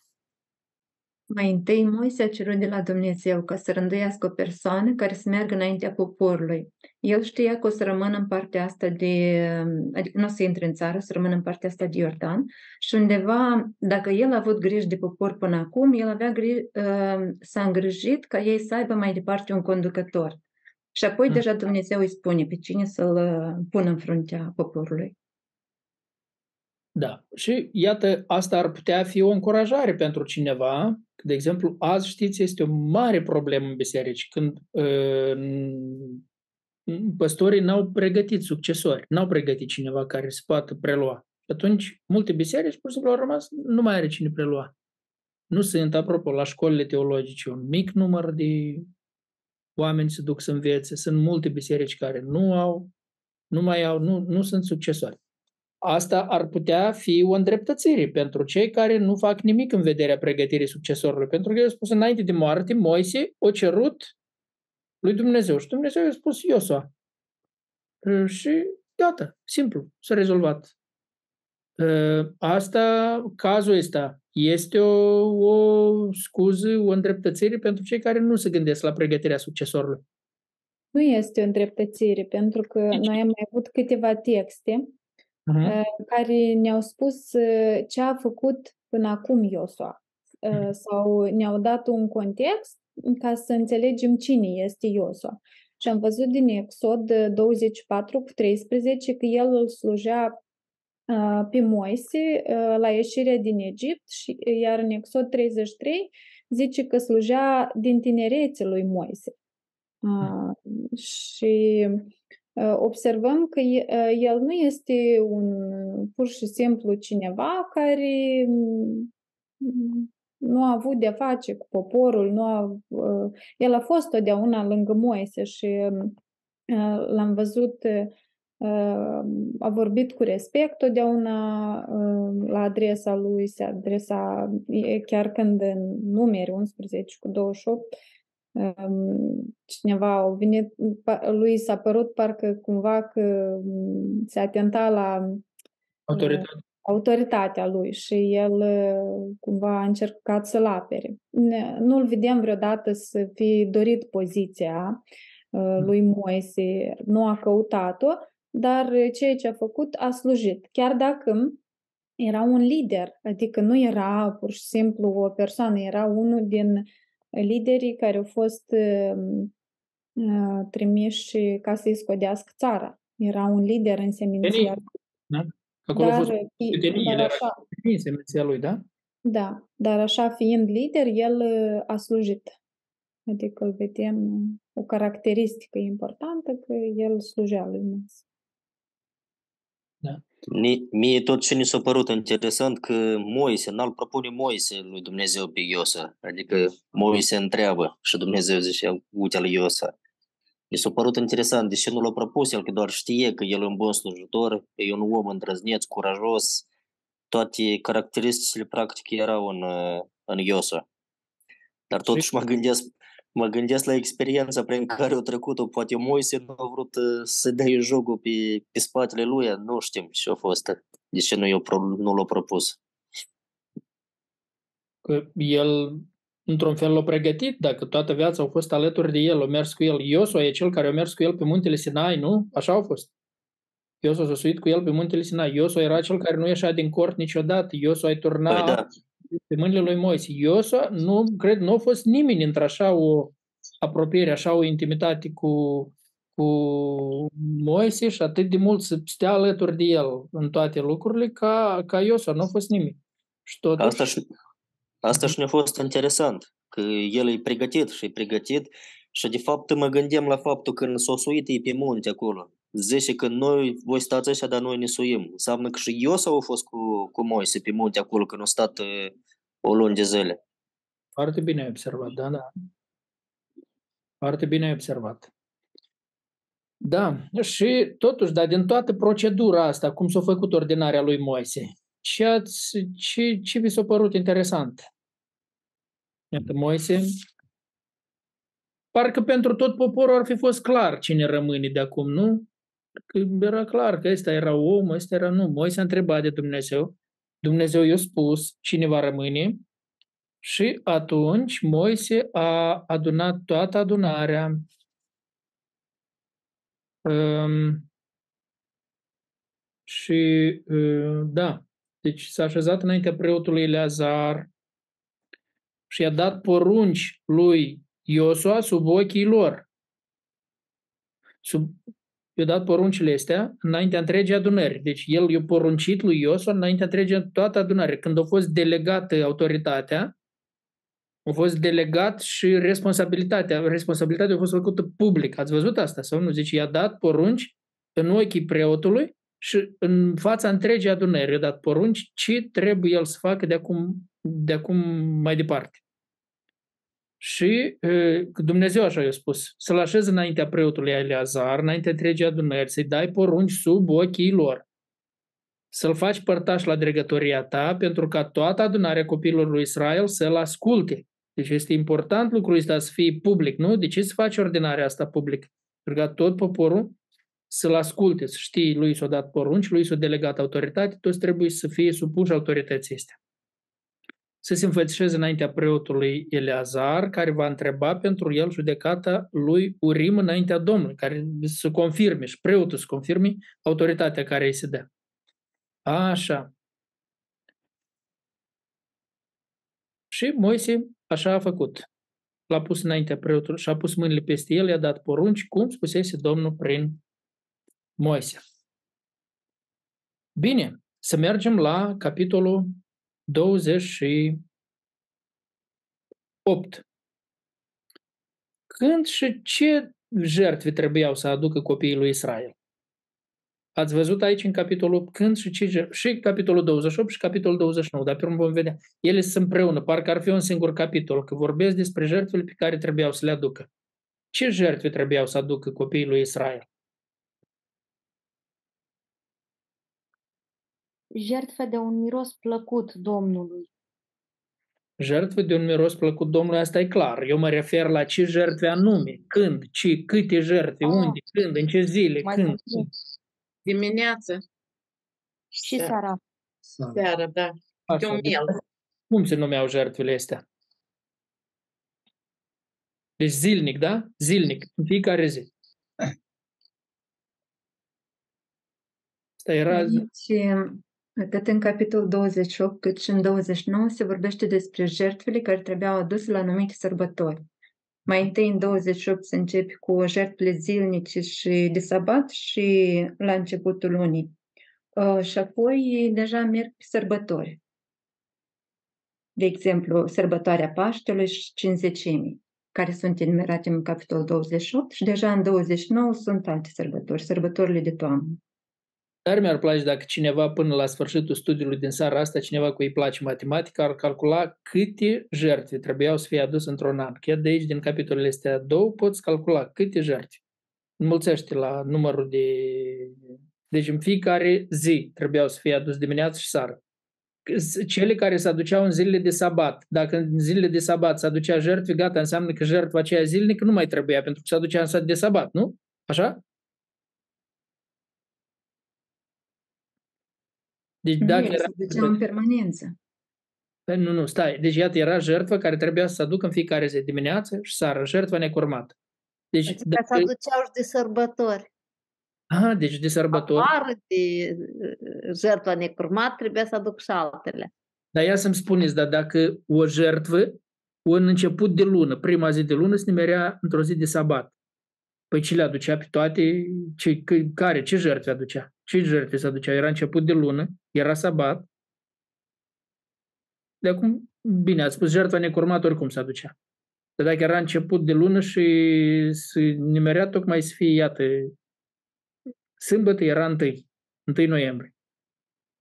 Mai întâi, Moise a cerut de la Dumnezeu ca să rânduiască o persoană care să meargă înaintea poporului. El știa că o să rămână în partea asta de, adică nu o să intre în țară, să rămână în partea asta de Iordan și undeva, dacă el a avut grijă de popor până acum, el avea grijă, uh, s-a îngrijit ca ei să aibă mai departe un conducător. Și apoi mm. deja Dumnezeu îi spune pe cine să-l uh, pună în fruntea poporului. Da. Și iată, asta ar putea fi o încurajare pentru cineva. De exemplu, azi, știți, este o mare problemă în biserici, când uh, păstorii n-au pregătit succesori, n-au pregătit cineva care să poată prelua. Și atunci, multe biserici, pur și simplu, au rămas, nu mai are cine prelua. Nu sunt, apropo, la școlile teologice un mic număr de oameni se duc să învețe. Sunt multe biserici care nu au, nu mai au, nu, nu sunt succesori asta ar putea fi o îndreptățire pentru cei care nu fac nimic în vederea pregătirii succesorului. Pentru că eu spus înainte de moarte, Moise o cerut lui Dumnezeu și Dumnezeu i-a spus Iosua. Și iată, simplu, s-a rezolvat. Asta, cazul ăsta, este o, o scuză, o îndreptățire pentru cei care nu se gândesc la pregătirea succesorului. Nu este o îndreptățire, pentru că noi am mai avut câteva texte uh-huh. care ne-au spus ce a făcut până acum Iosua uh-huh. sau ne-au dat un context ca să înțelegem cine este Iosua. Și am văzut din Exod 24 cu 13 că el îl slujea pe Moise la ieșirea din Egipt, și, iar în Exod 33 zice că slujea din tinerețe lui Moise. Uh, și observăm că el nu este un pur și simplu cineva care nu a avut de-a face cu poporul, nu a, el a fost totdeauna lângă Moise și l-am văzut, a vorbit cu respect totdeauna la adresa lui, se adresa, chiar când în numeri 11 cu 28, cineva a venit, lui s-a părut parcă cumva că se atenta la Autoritate. autoritatea lui și el uh, cumva a încercat să-l apere. Ne- Nu-l vedem vreodată să fi dorit poziția uh, lui Moise, nu a căutat-o, dar ceea ce a făcut a slujit. Chiar dacă era un lider, adică nu era pur și simplu o persoană, era unul din liderii care au fost uh, uh, trimiși ca să-i scodească țara. Era un lider în seminția Da? Acolo a dar, fost fi- prietenie, dar el era așa, în seminția lui, da? da, dar așa fiind lider, el uh, a slujit. Adică îl vedem uh, o caracteristică importantă că el slujea lui Moise. Mie, mie tot ce ni s-a părut interesant că Moise, n-al propune Moise lui Dumnezeu pe Iosa. Adică Moise întreabă și Dumnezeu zice, uite lui Iosa. Mi s-a părut interesant, deși nu l-a propus el, că doar știe că el e un bun slujitor, e un om îndrăzneț, curajos, toate caracteristicile practic erau în, uh, în Iosa. Dar totuși mă gândesc, mă gândesc la experiența prin care a trecut-o. Poate Moise nu a vrut uh, să dea jocul pe, pe spatele lui, nu știm ce a fost. De ce nu, i-a pro- nu l-a propus. Că el, într-un fel, l-a pregătit, dacă toată viața au fost alături de el, a mers cu el. Iosua e cel care a mers cu el pe muntele Sinai, nu? Așa au fost. Iosua s-a suit cu el pe muntele Sinai. Iosua era cel care nu ieșea din cort niciodată. Iosua îi turna Păi da. Pe mâinile lui Moise. Iosua, nu, cred, nu a fost nimeni între așa o apropiere, așa o intimitate cu, cu Moise și atât de mult să stea alături de el în toate lucrurile ca, ca Iosua. Nu a fost nimeni. Și totuși, Asta și, asta și ne-a fost interesant, că el e pregătit și e pregătit și de fapt mă gândeam la faptul că s-o suit ei pe munte acolo. Zice că noi, voi stați așa, dar noi ne suim. Înseamnă că și Iosa au fost cu, cu Moise pe munte acolo, când au stat uh, o lună de zile. Foarte bine ai observat, da, da. Foarte bine ai observat. Da, și totuși, dar din toată procedura asta, cum s-a făcut ordinarea lui Moise, ce, ați, ce, ce vi s-a părut interesant? Iată, Moise, parcă pentru tot poporul ar fi fost clar cine rămâne de acum, nu? Că era clar că ăsta era om, ăsta era nu. Moise a întrebat de Dumnezeu, Dumnezeu i-a spus cine va rămâne și atunci Moise a adunat toată adunarea. Um, și uh, da, deci s-a așezat înaintea preotului Eleazar și i-a dat porunci lui Iosua sub ochii lor. Sub, i-a dat poruncile astea înaintea întregii adunări. Deci el i-a poruncit lui Iosua înaintea întregii toată adunarea. Când a fost delegată autoritatea, a fost delegat și responsabilitatea. Responsabilitatea a fost făcută public. Ați văzut asta sau nu? Zice, i-a dat porunci în ochii preotului și în fața întregii adunări i-a dat porunci ce trebuie el să facă de acum, de acum mai departe. Și e, Dumnezeu așa i-a spus, să-l așezi înaintea preotului Eleazar, înaintea întregii adunări, să-i dai porunci sub ochii lor, să-l faci părtaș la dregătoria ta, pentru ca toată adunarea copiilor lui Israel să-l asculte. Deci este important lucrul ăsta să fie public, nu? De ce să faci ordinarea asta public? Pentru ca tot poporul să-l asculte, să știi, lui s-a dat porunci, lui s-a delegat autoritate, toți trebuie să fie supuși autorității astea. Să se înfățișeze înaintea preotului Eleazar, care va întreba pentru el judecata lui Urim înaintea Domnului, care să confirme și preotul să confirme autoritatea care îi se dă. Așa. Și Moise așa a făcut. L-a pus înaintea preotului și a pus mâinile peste el, i-a dat porunci, cum spusese Domnul prin Moise. Bine, să mergem la capitolul 28. Când și ce jertfe trebuiau să aducă copiii lui Israel? Ați văzut aici în capitolul când și ce jertfe? Și capitolul 28 și capitolul 29, dar pe urmă vom vedea. Ele sunt împreună, parcă ar fi un singur capitol, că vorbesc despre jertfele pe care trebuiau să le aducă. Ce jertfe trebuiau să aducă copiii lui Israel? Jertfe de un miros plăcut Domnului. Jertfe de un miros plăcut Domnului, asta e clar. Eu mă refer la ce jertfe anume, când, ce, câte jertfe, Ah. unde, când, în ce zile, Mai când. puțin. Dimineață. Și seara. Seara, da. De un miel. Cum se numeau jertfele astea? Deci zilnic, da? Zilnic, în fiecare zi. Asta era... Deci, atât în capitolul 28 cât și în 29 se vorbește despre jertfele care trebuiau aduse la anumite sărbători. Mai întâi în 28 se începe cu jertfele zilnice și de sabat și la începutul lunii. Uh, și apoi deja merg pe sărbători. De exemplu, sărbătoarea Paștelui și Cinzecimii, care sunt enumerate în capitolul 28 și deja în 29 sunt alte sărbători, sărbătorile de toamnă. Dar mi-ar place dacă cineva până la sfârșitul studiului din seara asta, cineva cu îi place matematica, ar calcula câte jertfe trebuiau să fie aduse într-un an. Chiar de aici, din capitolele astea două, poți calcula câte jertfe. Înmulțește la numărul de... Deci în fiecare zi trebuiau să fie adus dimineață și seara. Cele care se aduceau în zilele de sabat, dacă în zilele de sabat se aducea jertfe, gata, înseamnă că jertfa aceea zilnică nu mai trebuia, pentru că se aducea în de sabat, nu? Așa? Deci dacă nu, era... se ducea în permanență. Păi nu, nu, stai. Deci iată, era jertfă care trebuia să se aducă în fiecare zi, dimineață și seară, jertfa necurmată. Deci, deci dacă... se aduceau și de sărbători. Aha, deci de sărbători. Afară de uh, jertfa necurmat, trebuia să aduc și altele. Dar ia să-mi spuneți, dar dacă o jertvă, un început de lună, prima zi de lună, se nimerea într-o zi de sabat. Păi ce le aducea pe toate? Ce, care? Ce jertfe aducea? Ce jertfe se aducea? Era început de lună, era sabat. De acum, bine, ați spus jertfa necurmată oricum se aducea. Dar dacă era început de lună și se nimerea tocmai să fie, iată, sâmbătă era întâi, 1 noiembrie.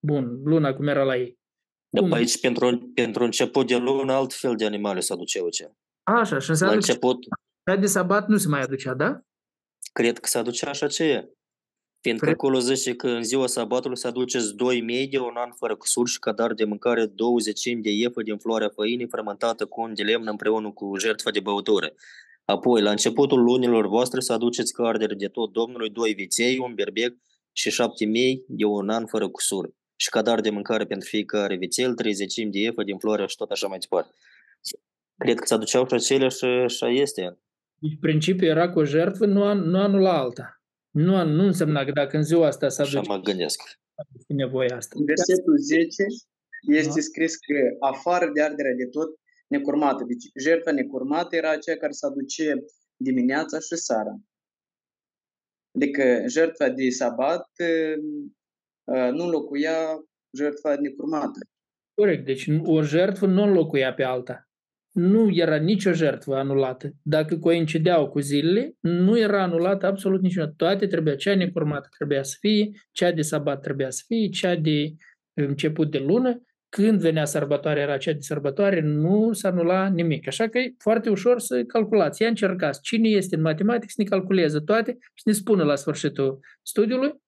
Bun, luna cum era la ei. Da, Cum? aici, pentru, pentru început de lună, alt fel de animale se aduceau ce. Așa, și înseamnă la început... că de sabat nu se mai aducea, da? Cred că se aducea așa ce e. Fiindcă acolo zice că în ziua sabatului se aduceți doi medii, un an fără cusur și cadar de mâncare, două zecimi de iefă din floarea făinii fermentată cu un de lemn împreună cu jertfa de băutură. Apoi, la începutul lunilor voastre să aduceți ca ardere de tot Domnului doi viței, un berbec și șapte mii de un an fără cusur. Și cadar de mâncare pentru fiecare vițel, trei zecimi de iefă din floarea și tot așa mai departe. Cred că se aduceau și acelea și așa este. Deci principiul era cu o jertfă, nu, an, nu anul la alta. Nu, nu însemna că dacă în ziua asta s-a Așa mă gândesc. nevoia asta. În versetul 10 este da. scris că afară de arderea de tot necurmată. Deci jertfa necurmată era aceea care se aduce dimineața și seara. Adică jertfa de sabat uh, nu înlocuia jertfa necurmată. Corect, deci o jertfă nu înlocuia pe alta nu era nicio jertvă anulată. Dacă coincideau cu zilele, nu era anulată absolut niciuna. Toate trebuia, cea necurmată trebuia să fie, cea de sabat trebuia să fie, cea de început de lună, când venea sărbătoarea, era cea de sărbătoare, nu s-a anula nimic. Așa că e foarte ușor să calculați. Ia încercați cine este în matematică să ne calculeze toate și ne spună la sfârșitul studiului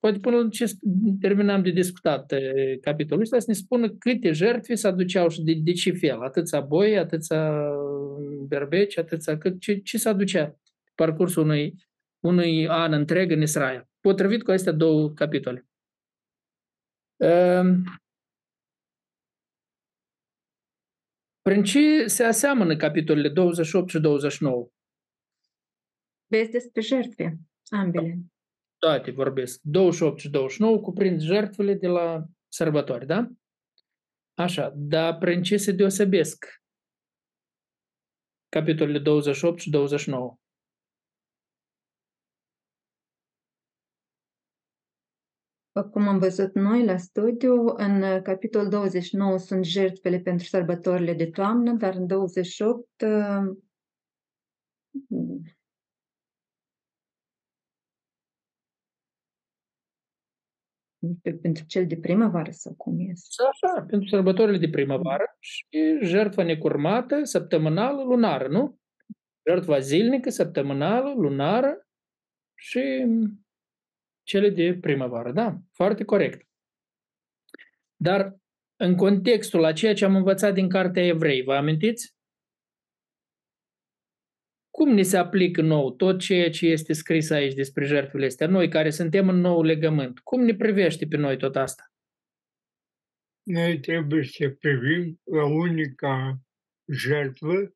poate până ce terminam de discutat capitolul ăsta, să ne spună câte jertfe se aduceau și de, de ce fel. Atâția boi, atâția berbeci, atâția cât, ce, ce se aducea parcursul unui, unui an întreg în Israel. Potrivit cu acestea două capitole. Ehm, prin ce se aseamănă capitolele 28 și 29? Vezi despre jertfe, ambele toate vorbesc, 28 și 29 cuprind jertfele de la sărbători, da? Așa, dar prin ce se deosebesc capitolele 28 și 29? Cum am văzut noi la studiu, în capitolul 29 sunt jertfele pentru sărbătorile de toamnă, dar în 28 pentru cel de primăvară sau cum este? Așa, pentru sărbătorile de primăvară și jertfa necurmată, săptămânală, lunară, nu? Jertfa zilnică, săptămânală, lunară și cele de primăvară, da? Foarte corect. Dar în contextul a ceea ce am învățat din Cartea Evrei, vă amintiți? Cum ni se aplică nou tot ceea ce este scris aici despre jertfele astea, noi care suntem în nou legământ? Cum ne privește pe noi tot asta? Noi trebuie să privim la unica jertfă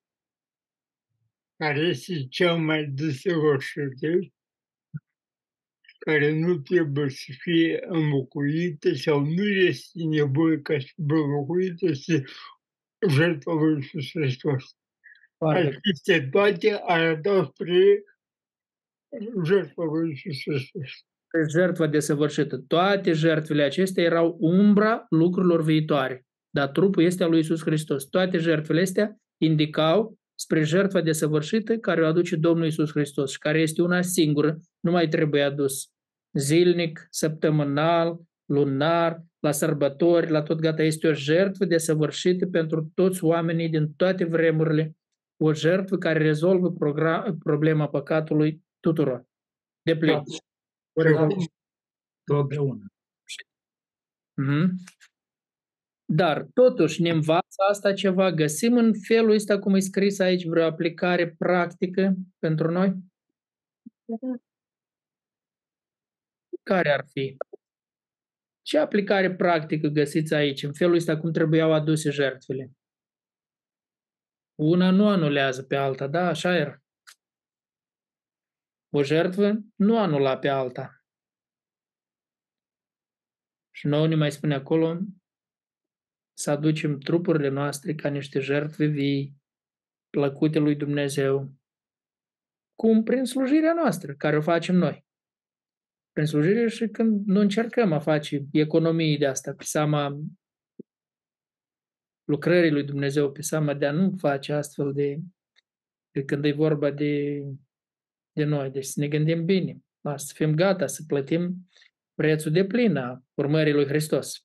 care este cel mai desăvârșită, care nu trebuie să fie înlocuită sau nu este nevoie ca să fie înlocuită, să jertfa lui Iisus Hristos. Aceste toate arătau spre jertfa lui Iisus Hristos. Jertfa desăvârșită. Toate jertfele acestea erau umbra lucrurilor viitoare. Dar trupul este al lui Iisus Hristos. Toate jertfele astea indicau spre jertfa desăvârșită care o aduce Domnul Iisus Hristos și care este una singură, nu mai trebuie adus zilnic, săptămânal, lunar, la sărbători, la tot gata. Este o jertfă desăvârșită pentru toți oamenii din toate vremurile, o jertfă care rezolvă problema păcatului tuturor. De plin. Totdeauna. Mm-hmm. Dar, totuși, ne învață asta ceva? Găsim în felul ăsta, cum e scris aici, vreo aplicare practică pentru noi? Care ar fi? Ce aplicare practică găsiți aici, în felul ăsta, cum trebuiau aduse jertfele? Una nu anulează pe alta, da, așa era. O jertvă nu anula pe alta. Și nouă ne mai spune acolo să aducem trupurile noastre ca niște jertve vii, plăcute lui Dumnezeu, cum prin slujirea noastră, care o facem noi. Prin slujire și când nu încercăm a face economii de asta, pe seama lucrării lui Dumnezeu, pe seama de a nu face astfel de, de când e vorba de, de noi. Deci să ne gândim bine, să fim gata să plătim prețul de plin a urmării lui Hristos.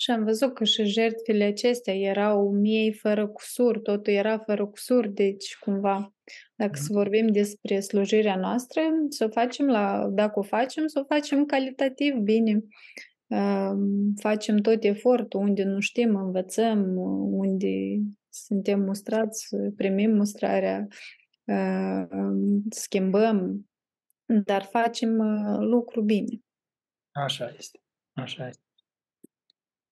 Și am văzut că și jertfele acestea erau miei fără cusur, totul era fără cusur, deci cumva, dacă să vorbim despre slujirea noastră, să o facem la, dacă o facem, să o facem calitativ bine. Facem tot efortul, unde nu știm, învățăm, unde suntem mustrați, primim mustrarea, schimbăm, dar facem lucru bine. Așa este. Așa este.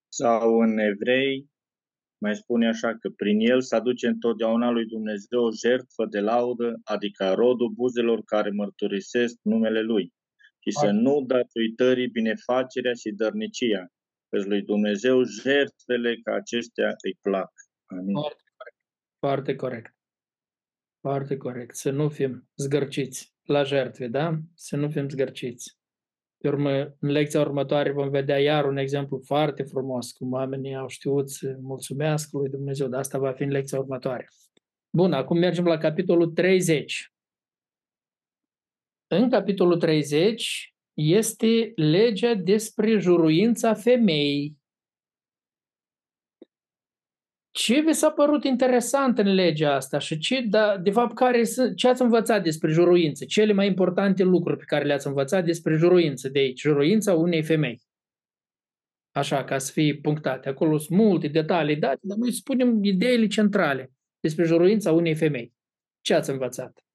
Sau în evrei mai spune așa că prin el se aduce întotdeauna lui Dumnezeu o jertfă de laudă, adică rodul buzelor care mărturisesc numele lui și să nu dați uitării binefacerea și dărnicia, căci lui Dumnezeu jertfele ca acestea îi plac. Amin. Foarte corect. Foarte corect. Foarte corect. Să nu fim zgărciți la jertfe, da? Să nu fim zgărciți. Pe urmă, în lecția următoare vom vedea iar un exemplu foarte frumos, cum oamenii au știut să mulțumească lui Dumnezeu, dar asta va fi în lecția următoare. Bun, acum mergem la capitolul 30. În capitolul 30 este legea despre juruința femeii. Ce vi s-a părut interesant în legea asta și ce, da, de fapt, care, ce ați învățat despre juruință? Cele mai importante lucruri pe care le-ați învățat despre juruință de aici, juruința unei femei. Așa, ca să fie punctate. Acolo sunt multe detalii date, dar noi spunem ideile centrale despre juruința unei femei. Ce ați învățat?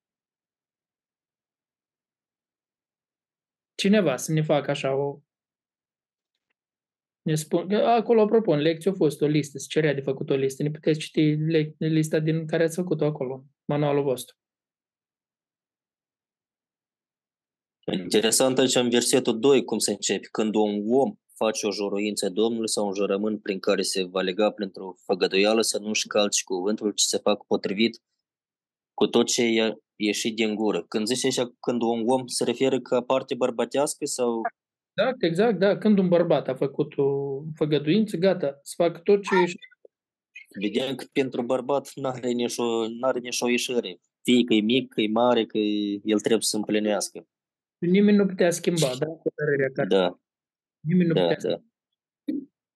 Cineva să ne facă așa o ne spun, acolo, apropo, în lecție a fost o listă, se cerea de făcut o listă. Ne puteți citi lista din care ați făcut-o acolo, manualul vostru. Interesant aici în versetul 2 cum se începe. Când un om face o juruință Domnului sau un jurământ prin care se va lega printr-o făgăduială să nu-și calci cuvântul, ci se facă potrivit cu tot ce e ieșit din gură. Când zice așa, când un om se referă ca parte bărbătească sau Exact, exact, da. Când un bărbat a făcut o făgăduință, gata, să facă tot ce ești. Vedem că pentru bărbat nu are nicio, n-are nicio ieșire. Fie că e mic, că e mare, că el trebuie să împlinească. Nimeni nu putea schimba, da? Care... Da. Nimeni nu da, putea da.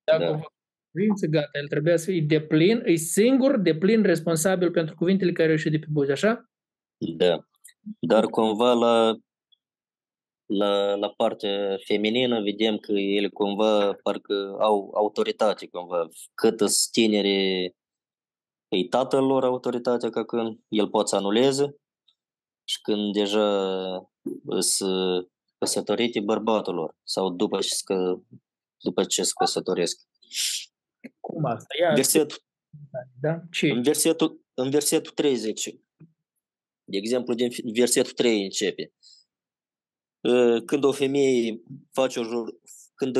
Dacă da. Cuvinte, gata, el trebuia să fie de plin, e singur, de plin responsabil pentru cuvintele care au ieșit de pe buze, așa? Da. Dar cumva la la, la partea feminină vedem că ele cumva parcă au autoritate cumva. Cât tineri, e tatăl lor autoritatea ca când el poate să anuleze și când deja sunt căsătorite bărbatul lor sau după ce, că, după ce se căsătoresc. Cum asta? Ia versetul, da? Ce? În versetul, în versetul 30, de exemplu, din versetul 3 începe. Când o femeie face o jur, când,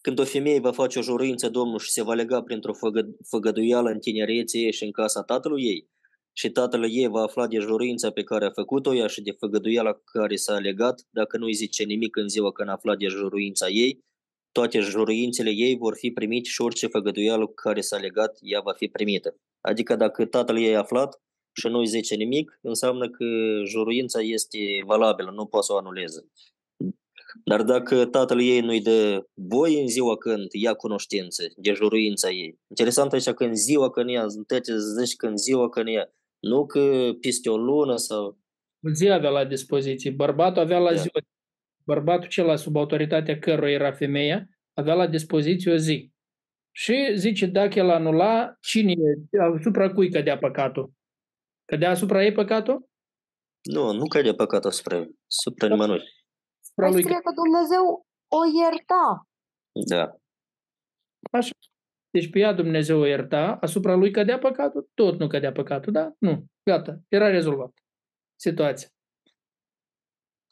când o femeie va face o jurință Domnul și se va lega printr-o făgă, făgăduială în tinerețe ei și în casa tatălui ei, și tatăl ei va afla de jurința pe care a făcut-o ea și de făgăduiala care s-a legat, dacă nu îi zice nimic în ziua când a aflat de juruința ei, toate juruințele ei vor fi primite și orice făgăduială care s-a legat, ea va fi primită. Adică dacă tatăl ei a aflat și nu îi zice nimic, înseamnă că juruința este valabilă, nu poate să o anuleze. Dar dacă tatăl ei nu-i dă voie în ziua când ia cunoștință de juruința ei, interesant aici că în ziua când ea, zici că în ziua când ea, nu că peste o lună sau... Zi avea la dispoziție. Bărbatul avea la da. ziua. Bărbatul cel sub autoritatea căruia era femeia, avea la dispoziție o zi. Și zice, dacă el anula, cine, asupra cui cădea păcatul? Cădea asupra ei păcatul? Nu, nu cădea păcatul asupra ei, asupra nimănui. Asupra lui... că Dumnezeu o ierta. Da. Așa. Deci pe ea Dumnezeu o ierta, asupra lui cădea păcatul? Tot nu cădea păcatul, da? Nu. Gata, era rezolvat situația.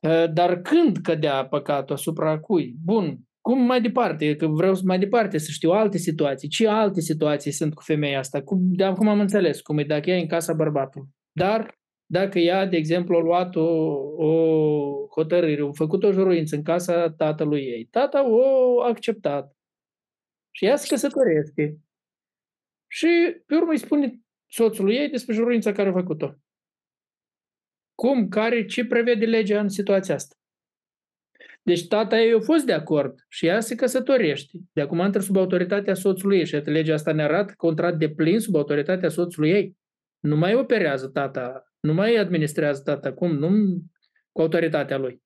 Ă, dar când cădea păcatul asupra cui? Bun, cum mai departe? Că vreau mai departe să știu alte situații. Ce alte situații sunt cu femeia asta? Cum, de acum am înțeles, cum e dacă ea e în casa bărbatului. Dar dacă ea, de exemplu, a luat o, o hotărâre, a făcut o juruință în casa tatălui ei, tata o acceptat, și ea se căsătorește. Și pe urmă îi spune soțului ei despre juruința care a făcut-o. Cum, care, ce prevede legea în situația asta? Deci tata ei a fost de acord și ea se căsătorește. De acum intră sub autoritatea soțului ei și legea asta ne arată contrat de plin sub autoritatea soțului ei. Nu mai operează tata, nu mai administrează tata, cum? Nu cu autoritatea lui.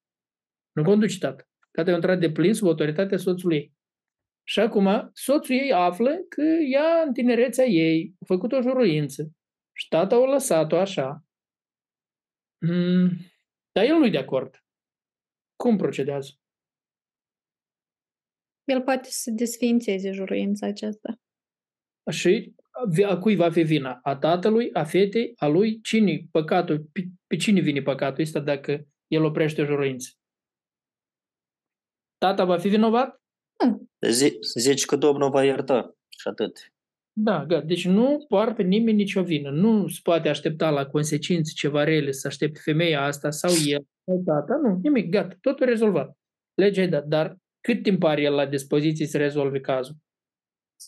Nu conduce tata. Tata e un intrat de plin sub autoritatea soțului ei. Și acum soțul ei află că ea în tinerețea ei a făcut o juruință și tata o lăsat-o așa. Mm, dar el nu-i de acord. Cum procedează? El poate să desfințeze juruința aceasta. Și a cui va fi vina? A tatălui, a fetei, a lui? Cine păcatul? Pe, pe cine vine păcatul ăsta dacă el oprește o juruință? Tata va fi vinovat? Zici că Domnul va ierta și atât. Da, gata. Deci nu poartă nimeni nicio vină. Nu se poate aștepta la consecințe ceva rele să aștepte femeia asta sau el sau tata. Nu, nimic, gata. Totul rezolvat. Legea e dat. Dar cât timp are el la dispoziție să rezolve cazul?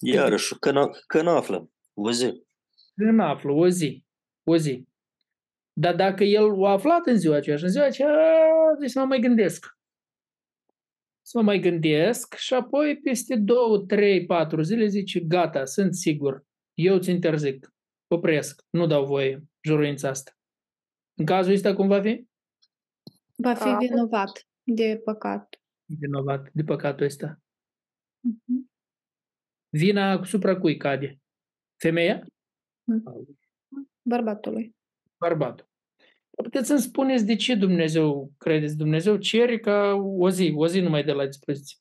Iarăși, când, când află, o zi. Când află, o zi. O zi. Dar dacă el o aflat în ziua aceea și în ziua aceea, deci mă mai gândesc să mă mai gândesc și apoi peste două, trei, patru zile zice, gata, sunt sigur, eu ți interzic, opresc, nu dau voie juruința asta. În cazul ăsta cum va fi? Va fi vinovat de păcat. Vinovat de păcatul ăsta. Uh-huh. Vina asupra cui cade? Femeia? Bărbatului. Bărbatul. Puteți să-mi spuneți de ce Dumnezeu, credeți, Dumnezeu cere ca o zi, o zi numai de la dispoziție.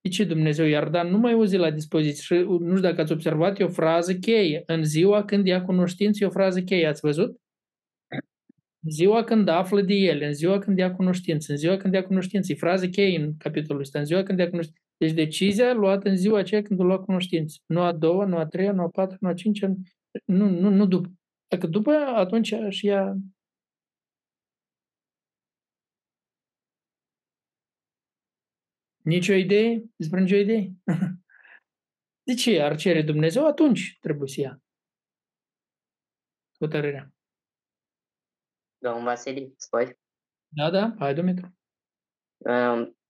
De ce Dumnezeu i-ar da numai o zi la dispoziție? Și nu știu dacă ați observat, e o frază cheie. În ziua când ia cunoștință, e o frază cheie. Ați văzut? În ziua când află de el, în ziua când ia cunoștință, în ziua când ia cunoștință. E frază cheie în capitolul ăsta, în ziua când ia cunoștință. Deci decizia luată în ziua aceea când a luat cunoștință. Nu a doua, nu a treia, nu a patra, nu a cincea, nu, nu, nu după. Dacă după, atunci și ea Nicio idee? Despre nicio idee? De ce ar cere Dumnezeu? Atunci trebuie să ia hotărârea. Domnul Vasile, spui? Da, da, hai, Dumitru.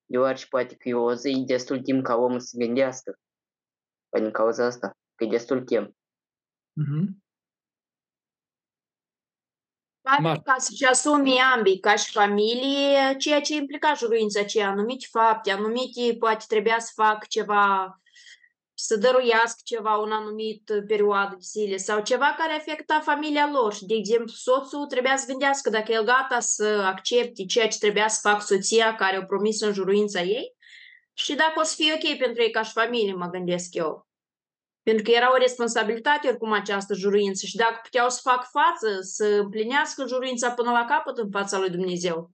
Eu aș poate că e o zi destul timp ca omul să gândească. Păi din cauza asta, că e destul timp. Mhm. ca să-și asume ambii, ca și familie, ceea ce implica juruința aceea, anumite fapte, anumite, poate trebuia să fac ceva să dăruiască ceva un anumit perioadă de zile sau ceva care afecta familia lor și, de exemplu, soțul trebuia să gândească dacă el gata să accepte ceea ce trebuia să facă soția care o promis în juruința ei și dacă o să fie ok pentru ei ca și familie, mă gândesc eu. Pentru că era o responsabilitate oricum această juruință și dacă puteau să fac față, să împlinească juruința până la capăt în fața lui Dumnezeu.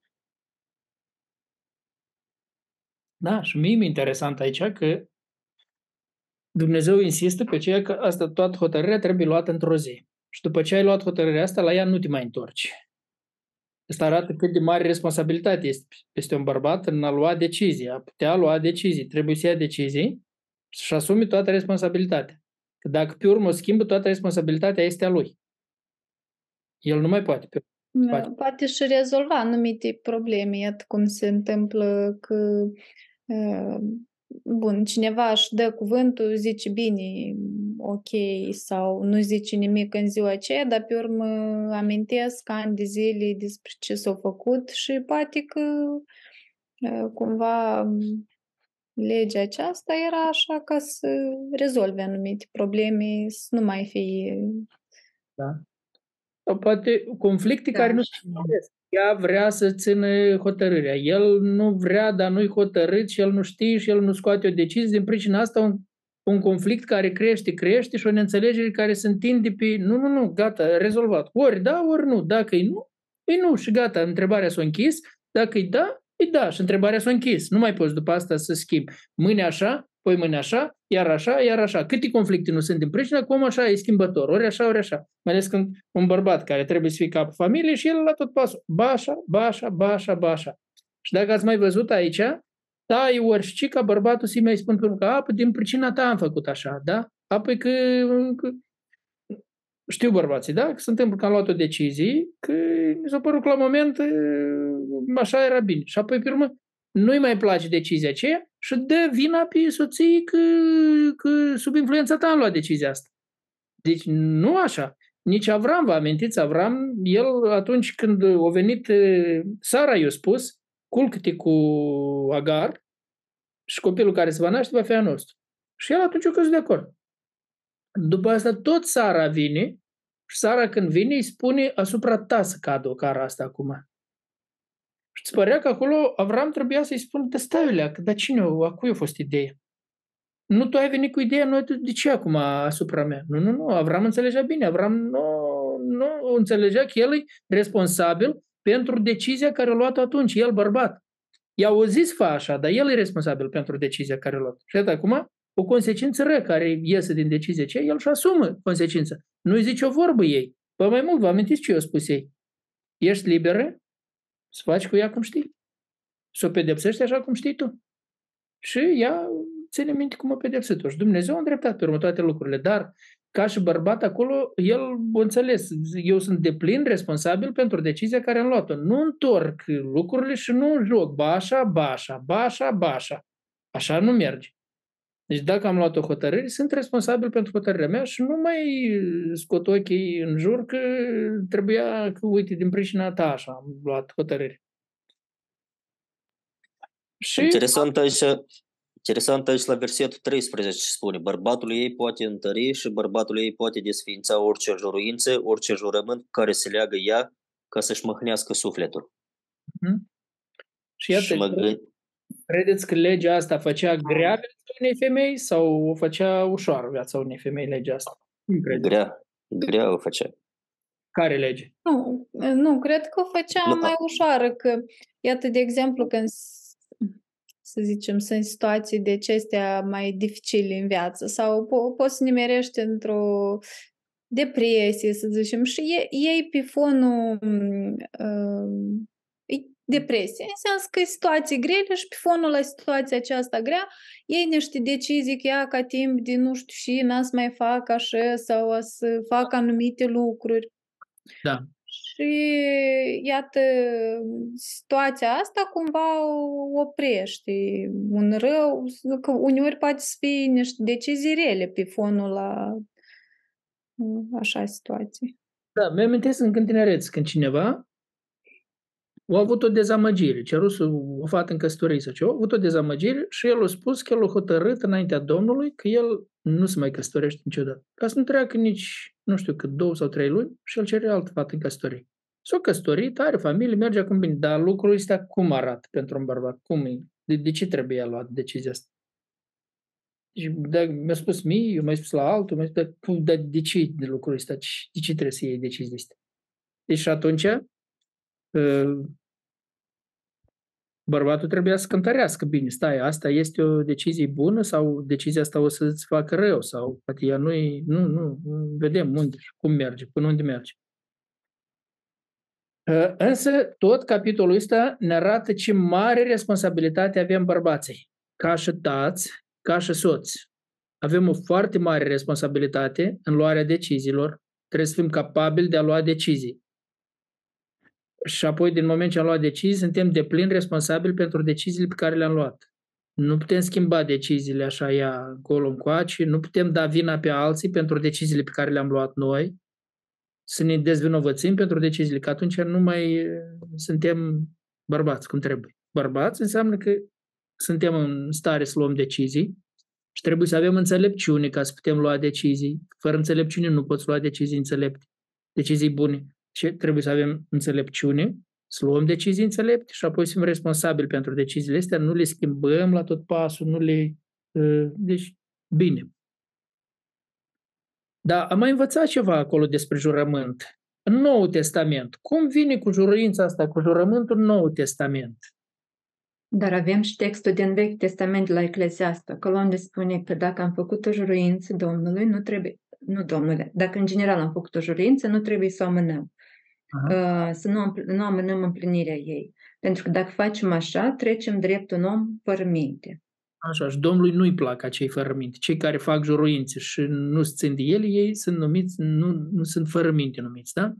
Da, și mie mi interesant aici că Dumnezeu insistă pe ceea că asta, toată hotărârea trebuie luată într-o zi. Și după ce ai luat hotărârea asta, la ea nu te mai întorci. Asta arată cât de mare responsabilitate este peste un bărbat în a lua decizii, a putea lua decizii. Trebuie să ia decizii și asumi toată responsabilitatea. Că dacă pe urmă o schimbă, toată responsabilitatea este a lui. El nu mai poate. Poate, poate și rezolva anumite probleme, iată cum se întâmplă că bun, cineva își dă cuvântul, zice bine, ok, sau nu zice nimic în ziua aceea, dar pe urmă amintesc ani de zile despre ce s-a făcut și poate că cumva legea aceasta era așa ca să rezolve anumite probleme, să nu mai fie... Da. Sau poate conflicte da. care nu se ea vrea să țină hotărârea. El nu vrea, dar nu-i hotărât și el nu știe și el nu scoate o decizie. Din pricina asta un, un conflict care crește, crește și o neînțelegere care se întinde pe nu, nu, nu, gata, rezolvat. Ori da, ori nu. Dacă e nu, e nu și gata, întrebarea s-a închis. Dacă e da, e da și întrebarea s-a închis. Nu mai poți după asta să schimbi. Mâine așa, poi mâine așa, iar așa, iar așa. Câte conflicte nu sunt din pricina, cum așa e schimbător, ori așa, ori așa. Mai ales când un bărbat care trebuie să fie capul familiei și el la tot pasul, ba așa, ba așa, ba așa, ba așa. Și dacă ați mai văzut aici, da, e orice ca bărbatul să-i mai spun că, apă, din pricina ta am făcut așa, da? Apoi că, că știu bărbații, da? Că se întâmplă că am luat o decizie, că mi s-a părut că la moment așa era bine. Și apoi, pe urmă, nu-i mai place decizia aceea și dă vina pe soție că, că sub influența ta am luat decizia asta. Deci nu așa. Nici Avram, vă amintiți, Avram, el atunci când a venit Sara i-a spus, culcă-te cu Agar și copilul care se va naște va fi a nostru. Și el atunci a căzut de acord. După asta tot Sara vine și Sara când vine îi spune asupra ta să cadă o cara asta acum. Și îți părea că acolo Avram trebuia să-i spună, de stai că dar cine, a cui a fost ideea? Nu tu ai venit cu ideea, nu, de ce acum asupra mea? Nu, nu, nu, Avram înțelegea bine, Avram nu, nu înțelegea că el e responsabil pentru decizia care a luat atunci, el bărbat. I-au zis fa așa, dar el e responsabil pentru decizia care a luat. Și atât acum, o consecință rea care iese din decizia ce el și asumă consecința. Nu-i zice o vorbă ei. Păi mai mult, vă amintiți ce i-a spus ei? Ești liberă să faci cu ea cum știi. Să o pedepsești așa cum știi tu. Și ea ține minte cum o pedepsit-o. Și Dumnezeu a îndreptat pe urmă toate lucrurile. Dar ca și bărbat acolo, el a înțeles, eu sunt de plin responsabil pentru decizia care am luat-o. Nu întorc lucrurile și nu joc ba așa, ba așa, ba așa, ba așa. Așa nu merge. Deci dacă am luat o hotărâre, sunt responsabil pentru hotărârea mea și nu mai scot ochii în jur că trebuia că, uite, din pricina ta așa am luat hotărâre. Și... Interesant aici, interesant aici la versetul 13 spune bărbatul ei poate întări și bărbatul ei poate desființa orice juruință, orice jurământ care se leagă ea ca să-și măhnească sufletul. Mm-hmm. Și iată, și mă gând... Credeți că legea asta făcea grea viața unei femei sau o făcea ușoară viața unei femei legea asta? Grea, grea o făcea. Care lege? Nu, nu, cred că o făcea nu. mai ușoară, că iată, de exemplu, când să zicem, sunt situații de acestea mai dificile în viață sau po- poți să nimerești într-o depresie, să zicem, și ei pe fonul uh, depresie. Înseamnă că e situații grele și pe fonul la situația aceasta grea, ei niște decizii că ea ca timp de nu știu și n să mai fac așa sau să fac anumite lucruri. Da. Și iată, situația asta cumva oprește un rău, că uneori poate să fie niște decizii rele pe fonul la așa situații. Da, mi-am în când tinereț, când cineva a avut o dezamăgire, cerut o fată în căsătorie sau ce, a avut o dezamăgire și el a spus că el a hotărât înaintea Domnului că el nu se mai căsătorește niciodată. Ca să nu treacă nici, nu știu cât, două sau trei luni și el cere altă fată în căsătorie. S-a căsătorit, are familie, merge acum bine, dar lucrul ăsta cum arată pentru un bărbat? Cum e? De, de ce trebuie el luat decizia asta? Și de, mi-a spus mie, eu mai spus la altul, mi-a spus, dar, dar de ce de lucrul ăsta? De ce trebuie să iei decizia asta? Deci și atunci bărbatul trebuia să cântărească bine, stai, asta este o decizie bună sau decizia asta o să-ți facă rău sau poate ea nu nu, nu, vedem unde, cum merge, până unde merge. Însă, tot capitolul ăsta ne arată ce mare responsabilitate avem bărbații, ca și tați, ca și soți. Avem o foarte mare responsabilitate în luarea deciziilor, trebuie să fim capabili de a lua decizii și apoi, din moment ce am luat decizii, suntem de plin responsabili pentru deciziile pe care le-am luat. Nu putem schimba deciziile așa ea încolo încoace, nu putem da vina pe alții pentru deciziile pe care le-am luat noi, să ne dezvinovățim pentru deciziile, că atunci nu mai suntem bărbați cum trebuie. Bărbați înseamnă că suntem în stare să luăm decizii și trebuie să avem înțelepciune ca să putem lua decizii. Fără înțelepciune nu poți lua decizii înțelepte, decizii bune ce trebuie să avem înțelepciune, să luăm decizii înțelepte și apoi să fim responsabili pentru deciziile astea, nu le schimbăm la tot pasul, nu le... Uh, deci, bine. Dar am mai învățat ceva acolo despre jurământ. În Noul Testament. Cum vine cu juruința asta, cu jurământul în Noul Testament? Dar avem și textul din Vechi Testament la Eclesiastă, acolo unde spune că dacă am făcut o juruință Domnului, nu trebuie, nu Domnule, dacă în general am făcut o juruință, nu trebuie să o amânăm. Aha. să nu, nu amânăm împlinirea ei. Pentru că dacă facem așa, trecem drept un om fără minte. Așa, și Domnului nu-i plac acei fără minte. Cei care fac juruințe și nu se țin de el, ei sunt numiți, nu, nu sunt fără minte numiți, da?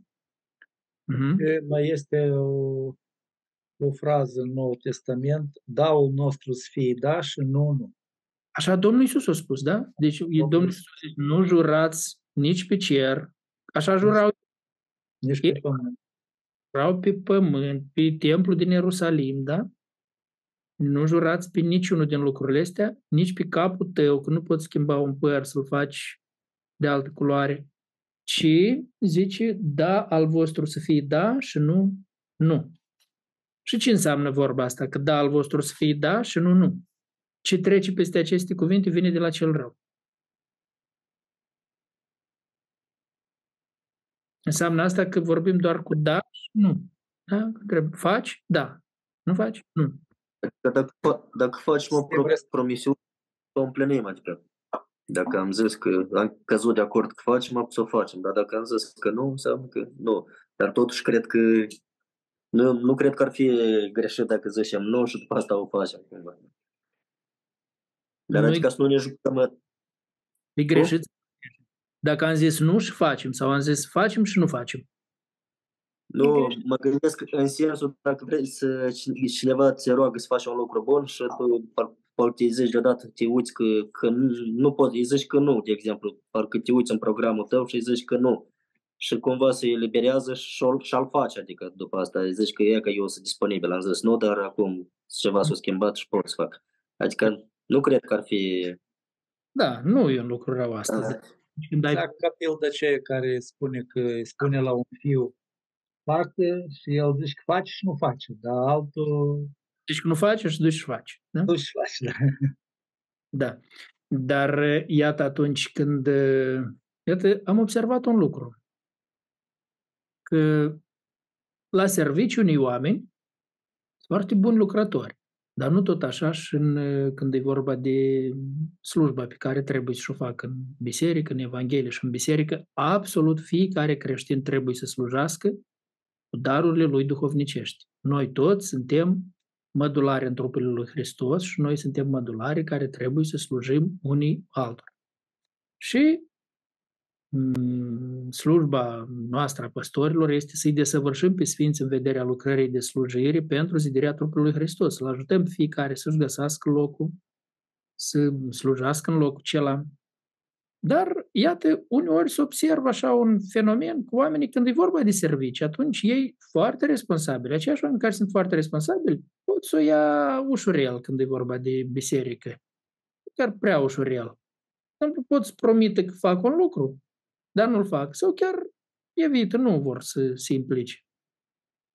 Uh-huh. Mai este o, o frază în Noul Testament, daul nostru să fie daș și nu nu. Așa Domnul Iisus a spus, da? Deci Domnul Iisus nu jurați nici pe cer. Așa jurau nici pe pământ. Erau pe pământ, pe templu din Ierusalim, da? Nu jurați pe niciunul din lucrurile astea, nici pe capul tău, că nu poți schimba un păr să-l faci de altă culoare, ci zice da al vostru să fie da și nu nu. Și ce înseamnă vorba asta? Că da al vostru să fie da și nu nu. Ce trece peste aceste cuvinte vine de la cel rău. Înseamnă asta că vorbim doar cu da și nu. Da? Trebuie, faci? Da. Nu faci? Nu. Dacă, dacă faci o promisiune, o împlinim, adică dacă am zis că am căzut de acord că facem, să o facem, dar dacă am zis că nu, înseamnă că nu. Dar totuși cred că nu, nu cred că ar fi greșit dacă zicem nu și după asta o facem cumva. Dar nu adică să nu ne jucăm... E greșit dacă am zis nu și facem, sau am zis facem și nu facem. Nu, mă gândesc în sensul dacă vrei să cineva te roagă să faci un lucru bun și tu parcă îi zici deodată, te uiți că, că nu, nu poți, îi zici că nu, de exemplu, parcă te uiți în programul tău și îi zici că nu. Și cumva se eliberează și, și-l face, adică după asta îi zici că e că eu sunt disponibil, am zis nu, dar acum ceva s-a schimbat și pot să fac. Adică nu cred că ar fi... Da, nu e un lucru rău asta. Da. Când exact ai... ca pildă aceea care spune că spune la un fiu parte și el zice că face și nu face, dar altul... Deci că nu face și duci și faci. Da? Duci și faci, da. Da. Dar iată atunci când... Iată, am observat un lucru. Că la serviciu unii oameni sunt foarte buni lucrători. Dar nu tot așa și în, când e vorba de slujba pe care trebuie să o facă în biserică, în Evanghelie și în biserică, absolut fiecare creștin trebuie să slujească cu darurile lui duhovnicești. Noi toți suntem mădulari în trupul lui Hristos și noi suntem mădulari care trebuie să slujim unii altora. Și Mm, slujba noastră a păstorilor este să-i desăvârșim pe Sfinți în vederea lucrării de slujire pentru zidirea trupului Hristos, să-L ajutăm fiecare să-și găsească locul, să slujească în locul acela. Dar, iată, uneori se observă așa un fenomen cu oamenii când e vorba de servicii, atunci ei foarte responsabili, aceiași oameni care sunt foarte responsabili, pot să o ia ușurel când e vorba de biserică. Chiar prea ușurel. Nu pot să promită că fac un lucru, dar nu-l fac. Sau chiar evită, nu vor să se implice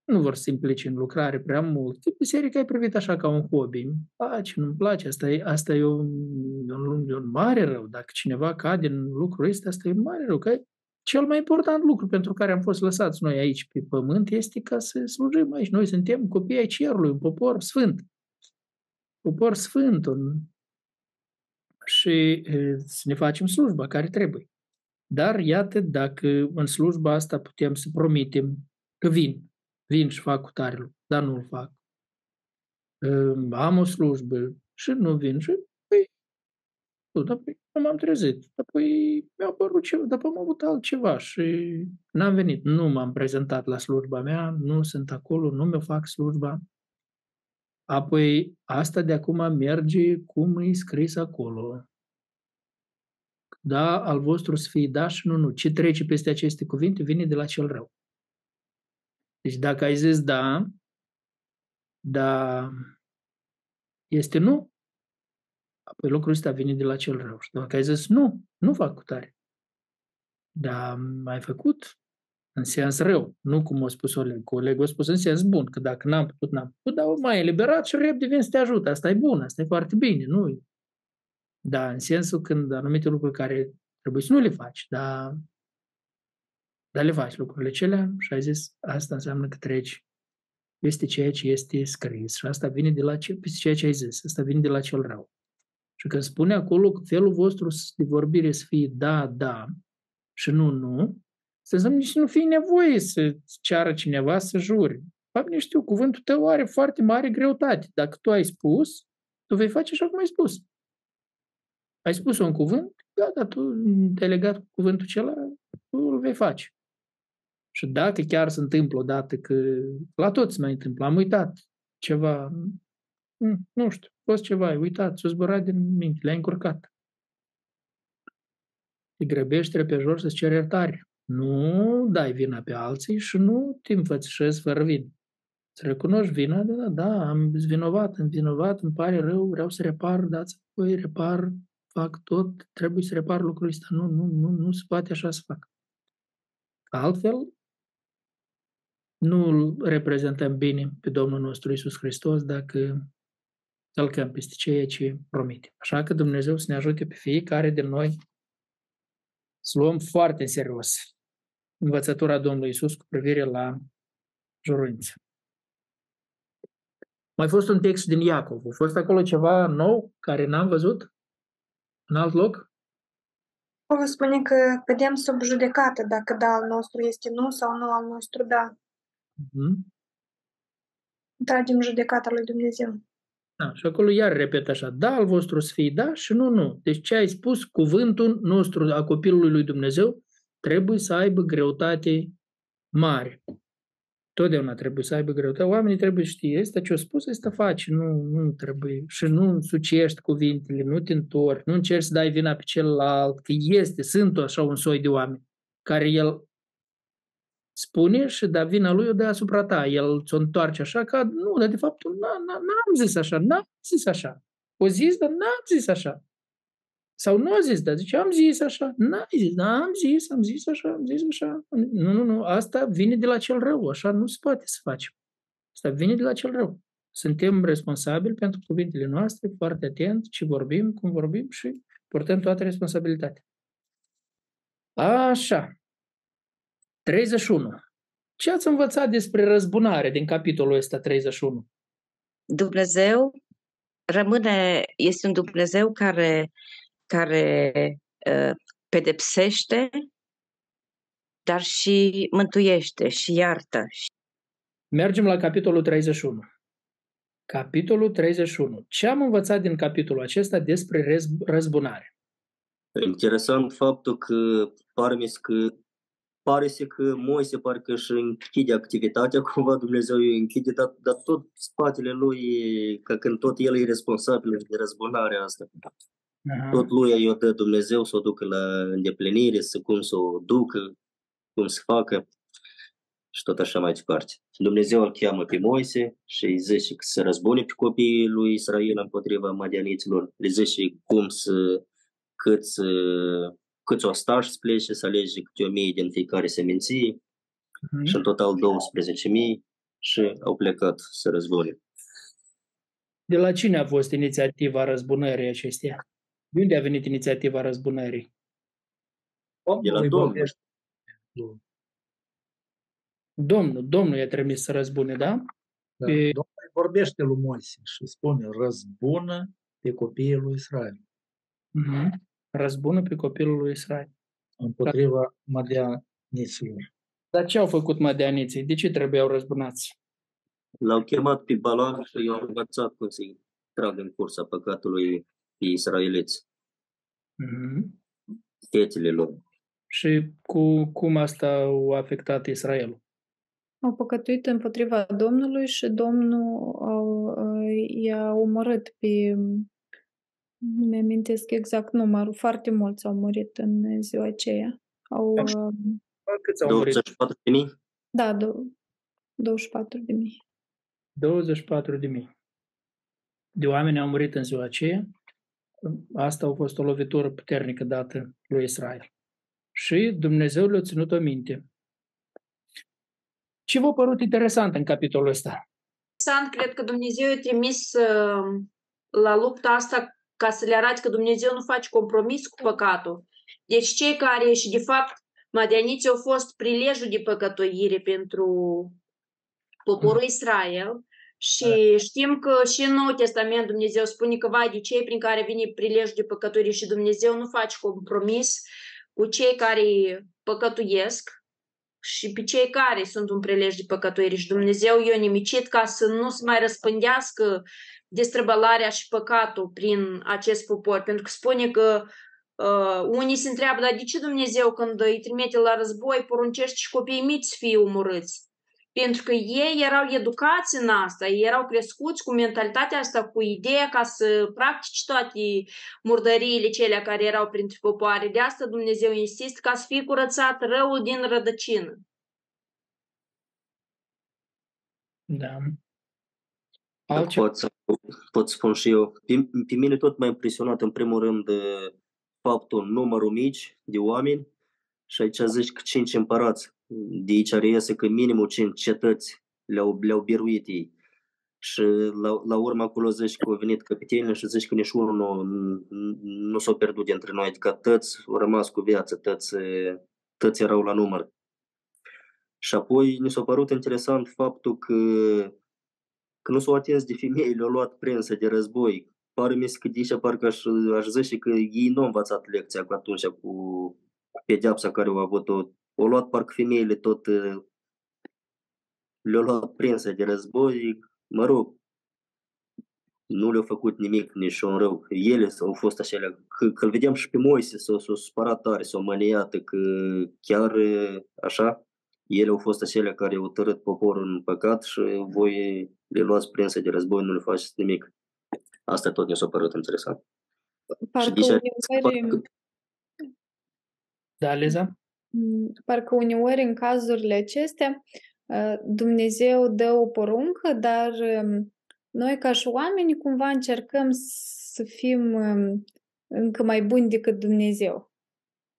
nu vor să se implice în lucrare prea mult. Biserica e privit așa ca un hobby. Îmi place, nu-mi place, asta e, asta e, un, un, un mare rău. Dacă cineva cade în lucrul ăsta, asta e un mare rău. Că cel mai important lucru pentru care am fost lăsați noi aici pe pământ este ca să slujim aici. Noi suntem copii ai cerului, un popor sfânt. Popor sfânt. Un... Și să ne facem slujba care trebuie. Dar iată, dacă în slujba asta putem să promitem că vin, vin și fac cu tare lucru, dar nu-l fac. Am o slujbă și nu vin și păi, nu, dar păi, nu m-am trezit. Apoi mi-a apărut ceva, dar am avut altceva și n-am venit. Nu m-am prezentat la slujba mea, nu sunt acolo, nu mi-o fac slujba. Apoi asta de acum merge cum e scris acolo. Da, al vostru să fie da și nu, nu. Ce trece peste aceste cuvinte vine de la cel rău. Deci dacă ai zis da, da este nu, apoi lucrul ăsta vine de la cel rău. Și dacă ai zis nu, nu fac cu tare, dar ai făcut în sens rău, nu cum a spus Oleg. Oleg a spus în sens bun, că dacă n-am putut, n-am putut, dar mai eliberat și repede vin să te ajut. Asta e bun, asta e foarte bine, nu Da, în sensul când anumite lucruri care trebuie să nu le faci, dar dar le faci lucrurile celea și ai zis, asta înseamnă că treci peste ceea ce este scris și asta vine de la ce, peste ceea ce ai zis, asta vine de la cel rău. Și când spune acolo că felul vostru de vorbire să fie da, da și nu, nu, să înseamnă nici nu fie nevoie să ceară cineva să juri. Fapt, nu știu, cuvântul tău are foarte mare greutate. Dacă tu ai spus, tu vei face așa cum ai spus. Ai spus un cuvânt, gata, tu te-ai legat cu cuvântul acela, tu îl vei face. Și dacă chiar se întâmplă odată că la toți mai întâmplă, am uitat ceva, nu știu, a fost ceva, ai uitat, s-a zburat din minte, le-ai încurcat. Te grăbești repejor să-ți ceri iertare. Nu dai vina pe alții și nu te înfățișezi fără vin. Să recunoști vina, da, da, da, am vinovat, am vinovat, îmi pare rău, vreau să repar, dați voi repar, fac tot, trebuie să repar lucrul ăsta. Nu, nu, nu, nu se poate așa să fac. Altfel, nu îl reprezentăm bine pe Domnul nostru Isus Hristos dacă călcăm peste ceea ce promite. Așa că Dumnezeu să ne ajute pe fiecare din noi să luăm foarte în serios învățătura Domnului Isus cu privire la juruință. Mai fost un text din Iacov. A fost acolo ceva nou care n-am văzut în alt loc? Acolo spune că cădem sub judecată dacă da al nostru este nu sau nu al nostru da. Mm-hmm. Tragem judecata lui Dumnezeu. Da, și acolo iar repet așa, da al vostru să fie da și nu, nu. Deci ce ai spus, cuvântul nostru a copilului lui Dumnezeu trebuie să aibă greutate mare. Totdeauna trebuie să aibă greutate. Oamenii trebuie să știe, este ce a spus, este faci, nu, nu trebuie. Și nu sucești cuvintele, nu te întorci, nu încerci să dai vina pe celălalt, că este, sunt așa un soi de oameni care el spune și da vina lui o de asupra ta. El ți-o întoarce așa ca, nu, dar de fapt n-am zis așa, n-am zis așa. O zis, dar n-am zis așa. Sau nu a zis, dar zice, am zis așa. N-ai zis, da, am zis, am zis așa, am zis așa. Nu, nu, nu, asta vine de la cel rău, așa nu se poate să facem. Asta vine de la cel rău. Suntem responsabili pentru cuvintele noastre, foarte atent ce vorbim, cum vorbim și purtăm toată responsabilitatea. Așa. 31. Ce ați învățat despre răzbunare din capitolul ăsta 31? Dumnezeu rămâne, este un Dumnezeu care, care uh, pedepsește, dar și mântuiește și iartă. Mergem la capitolul 31. Capitolul 31. Ce am învățat din capitolul acesta despre răzbunare? Interesant faptul că parmi că pare să că Moise parcă își închide activitatea, cumva Dumnezeu îi închide, dar, dar tot spatele lui, ca când tot el e responsabil de răzbunarea asta. Aha. Tot lui i-o dă Dumnezeu să o ducă la îndeplinire, să cum să o ducă, cum să facă și tot așa mai departe. Dumnezeu îl cheamă pe Moise și îi zice că să răzbune pe copiii lui Israel împotriva madianiților, le zice cum să, câți, câți ostași să plece, să alege câte o mie din fiecare seminție mm-hmm. și în total 12.000 și au plecat să răzbune. De la cine a fost inițiativa răzbunării acesteia? De unde a venit inițiativa răzbunării? De la Domnul. Domnul, Domnul i-a trimis să răzbune, da? da. Pe... Domnul vorbește lui Moise și spune, răzbună pe copiii lui Israel. Mm-hmm. Răzbună pe copilul lui Israel. Împotriva da. madianiților. Dar ce au făcut madianiții? De ce trebuiau răzbunați? L-au chemat pe Balan și i-au învățat cum să-i tragă în cursa păcatului pe israeliți. Mm-hmm. Fetele lor. Și cu, cum asta a afectat Israelul? Au păcătuit împotriva Domnului și Domnul au, i-a omorât pe... Nu mi-amintesc exact numărul, foarte mulți au murit în ziua aceea. Au, Câți au 24 de mii? Da, 24 de mii. 24 de mii. De oameni au murit în ziua aceea. Asta a fost o lovitură puternică dată lui Israel. Și Dumnezeu le-a ținut o minte. Ce v-a părut interesant în capitolul ăsta? Interesant, cred că Dumnezeu a trimis uh, la lupta asta ca să le arate că Dumnezeu nu face compromis cu păcatul. Deci cei care, și de fapt, madianiții au fost prilejul de păcătoire pentru poporul Israel și știm că și în Nou Testament Dumnezeu spune că vai de cei prin care vine prilejul de păcătorie și Dumnezeu nu face compromis cu cei care păcătuiesc și pe cei care sunt un prilej de păcătoire și Dumnezeu i-a nimicit ca să nu se mai răspândească destrăbălarea și păcatul prin acest popor. Pentru că spune că uh, unii se întreabă, dar de ce Dumnezeu când îi trimite la război poruncește și copiii mici să fie omorâți? Pentru că ei erau educați în asta, ei erau crescuți cu mentalitatea asta, cu ideea ca să practici toate murdăriile cele care erau printre popoare. De asta Dumnezeu insistă ca să fie curățat răul din rădăcină. Da. Altceva? Pot, să, pot spun și eu. Pe, pe mine tot m-a impresionat în primul rând faptul numărul mici de oameni și aici zici că cinci împărați de aici reiese că minimul 5 cetăți le-au, le-au biruit ei. Și la, la urmă acolo zici că au venit căpitenii și zici că nici unul nu, nu s-a pierdut dintre noi, adică tăți au rămas cu viață, tăți, tăți erau la număr. Și apoi mi s-a părut interesant faptul că, că nu s-au atins de femei, le-au luat prensă de război. Pare mi că de aici parcă aș, aș zice că ei nu au învățat lecția cu atunci cu pedeapsa care au avut-o au luat parcă femeile tot, uh, le-au luat prinsă de război, mă rog, nu le-au făcut nimic, nici un rău. Ele au fost așa, că, că îl vedeam și pe Moise, s-au, s-au supărat tare, s-au măniat, că chiar uh, așa, ele au fost acelea care au tărât poporul în păcat și voi le luați prinsă de război, nu le faceți nimic. Asta tot mi s-a părut interesant. Parcă și uneori... Da, Liza? Parcă uneori în cazurile acestea Dumnezeu dă o poruncă, dar noi ca și oameni cumva încercăm să fim încă mai buni decât Dumnezeu.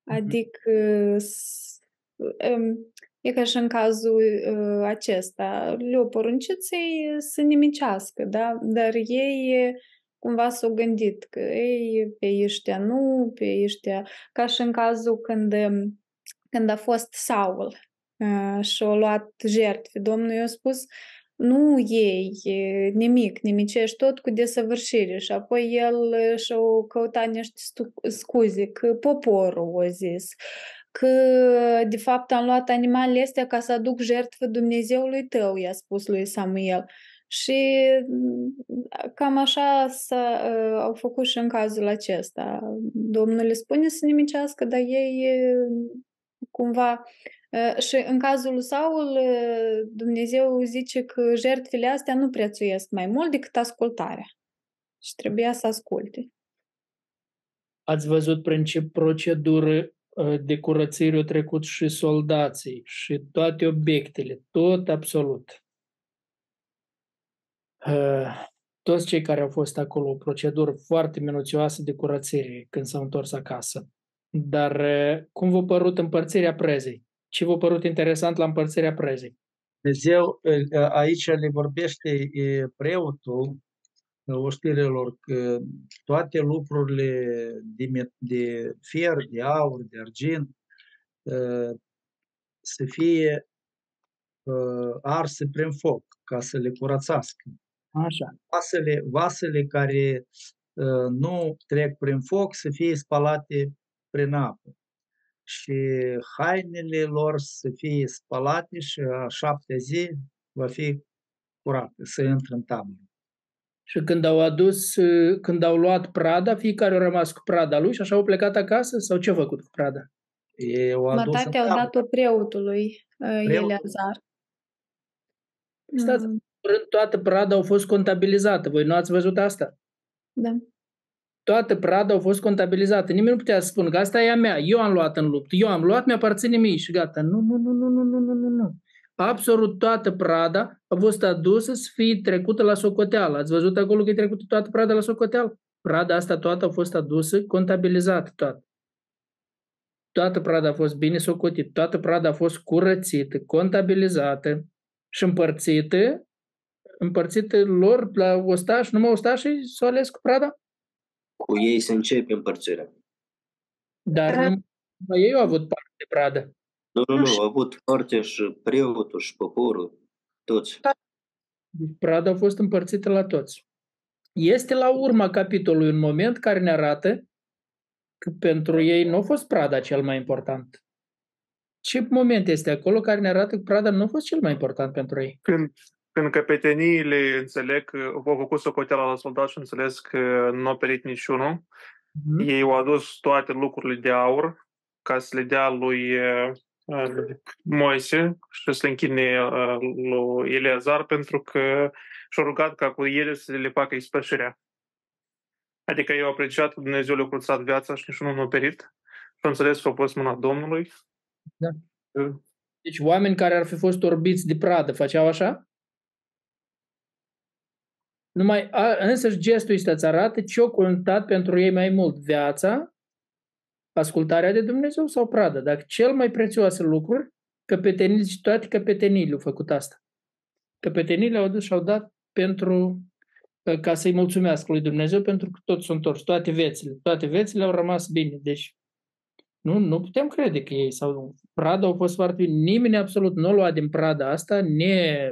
Adică e ca și în cazul acesta. Le-o poruncit să-i să nimicească, da? dar ei cumva s-au gândit că ei, pe ăștia nu, pe ăștia, ca și în cazul când când a fost Saul uh, și a luat jertfe, Domnul i-a spus nu ei nimic, nimicești tot cu desăvârșire și apoi el și-a căutat niște scuze că poporul a zis că de fapt am luat animalele astea ca să aduc jertfă Dumnezeului tău, i-a spus lui Samuel. Și cam așa s-a, au făcut și în cazul acesta. Domnul le spune să nimicească, dar ei cumva și în cazul lui Saul, Dumnezeu zice că jertfele astea nu prețuiesc mai mult decât ascultarea. Și trebuia să asculte. ați văzut prin ce procedură uh, de curățire au trecut și soldații și toate obiectele, tot absolut. Uh, toți cei care au fost acolo, o procedură foarte minuțioasă de curățire când s-au întors acasă. Dar uh, cum v-a părut împărțirea prezei? Ce v-a părut interesant la împărțirea prezei? Dumnezeu aici le vorbește preotul oștirilor că toate lucrurile de, de fier, de aur, de argint să fie arse prin foc ca să le curățească. Așa. Vasele, vasele care nu trec prin foc să fie spalate prin apă și hainele lor să fie spălate și a șaptea zi va fi curată, să intre în tabără. Și când au adus, când au luat prada, fiecare a rămas cu prada lui și așa au plecat acasă? Sau ce au făcut cu prada? Ei au adus Mătate au dat-o preotului Preotul. Eleazar. Stați, mm. toată prada au fost contabilizată. Voi nu ați văzut asta? Da toată prada au fost contabilizate. Nimeni nu putea să spună că asta e a mea, eu am luat în luptă, eu am luat, mi-aparține mie și gata. Nu, nu, nu, nu, nu, nu, nu, nu, nu. Absolut toată prada a fost adusă să fie trecută la socoteală. Ați văzut acolo că e trecută toată prada la socoteală? Prada asta toată a fost adusă, contabilizată toată. Toată prada a fost bine socotită, toată prada a fost curățită, contabilizată și împărțită, împărțită lor la ostași, numai ostașii s-au ales cu prada? Cu ei se începe împărțirea. Dar nu, ei au avut parte de pradă. Nu, nu, nu, au avut parte și preotul și poporul, toți. Deci prada a fost împărțită la toți. Este la urma capitolului un moment care ne arată că pentru ei nu a fost prada cel mai important. Ce moment este acolo care ne arată că prada nu a fost cel mai important pentru ei? Când când capeteniile înțeleg că au făcut socoteala la soldat și înțeles că nu a perit niciunul, mm-hmm. ei au adus toate lucrurile de aur ca să le dea lui uh, Moise și să le închine uh, lui Eleazar pentru că și-au rugat ca cu ele să le facă ispășirea. Adică eu apreciat că Dumnezeu le-a curățat viața și niciunul nu a perit și au înțeles că a pus mâna Domnului. Da. Deci oameni care ar fi fost orbiți de pradă făceau așa? Numai a, însăși gestul ăsta îți arată ce-o contat pentru ei mai mult, viața, ascultarea de Dumnezeu sau pradă. Dacă cel mai prețioase lucruri, căpetenile și toate căpetenile au făcut asta. Căpetenile au dus și au dat pentru ca să-i mulțumească lui Dumnezeu pentru că toți sunt întors, toate vețile. Toate vețile au rămas bine. Deci nu, nu putem crede că ei sau Prada au fost foarte bine. Nimeni absolut nu lua din Prada asta, ne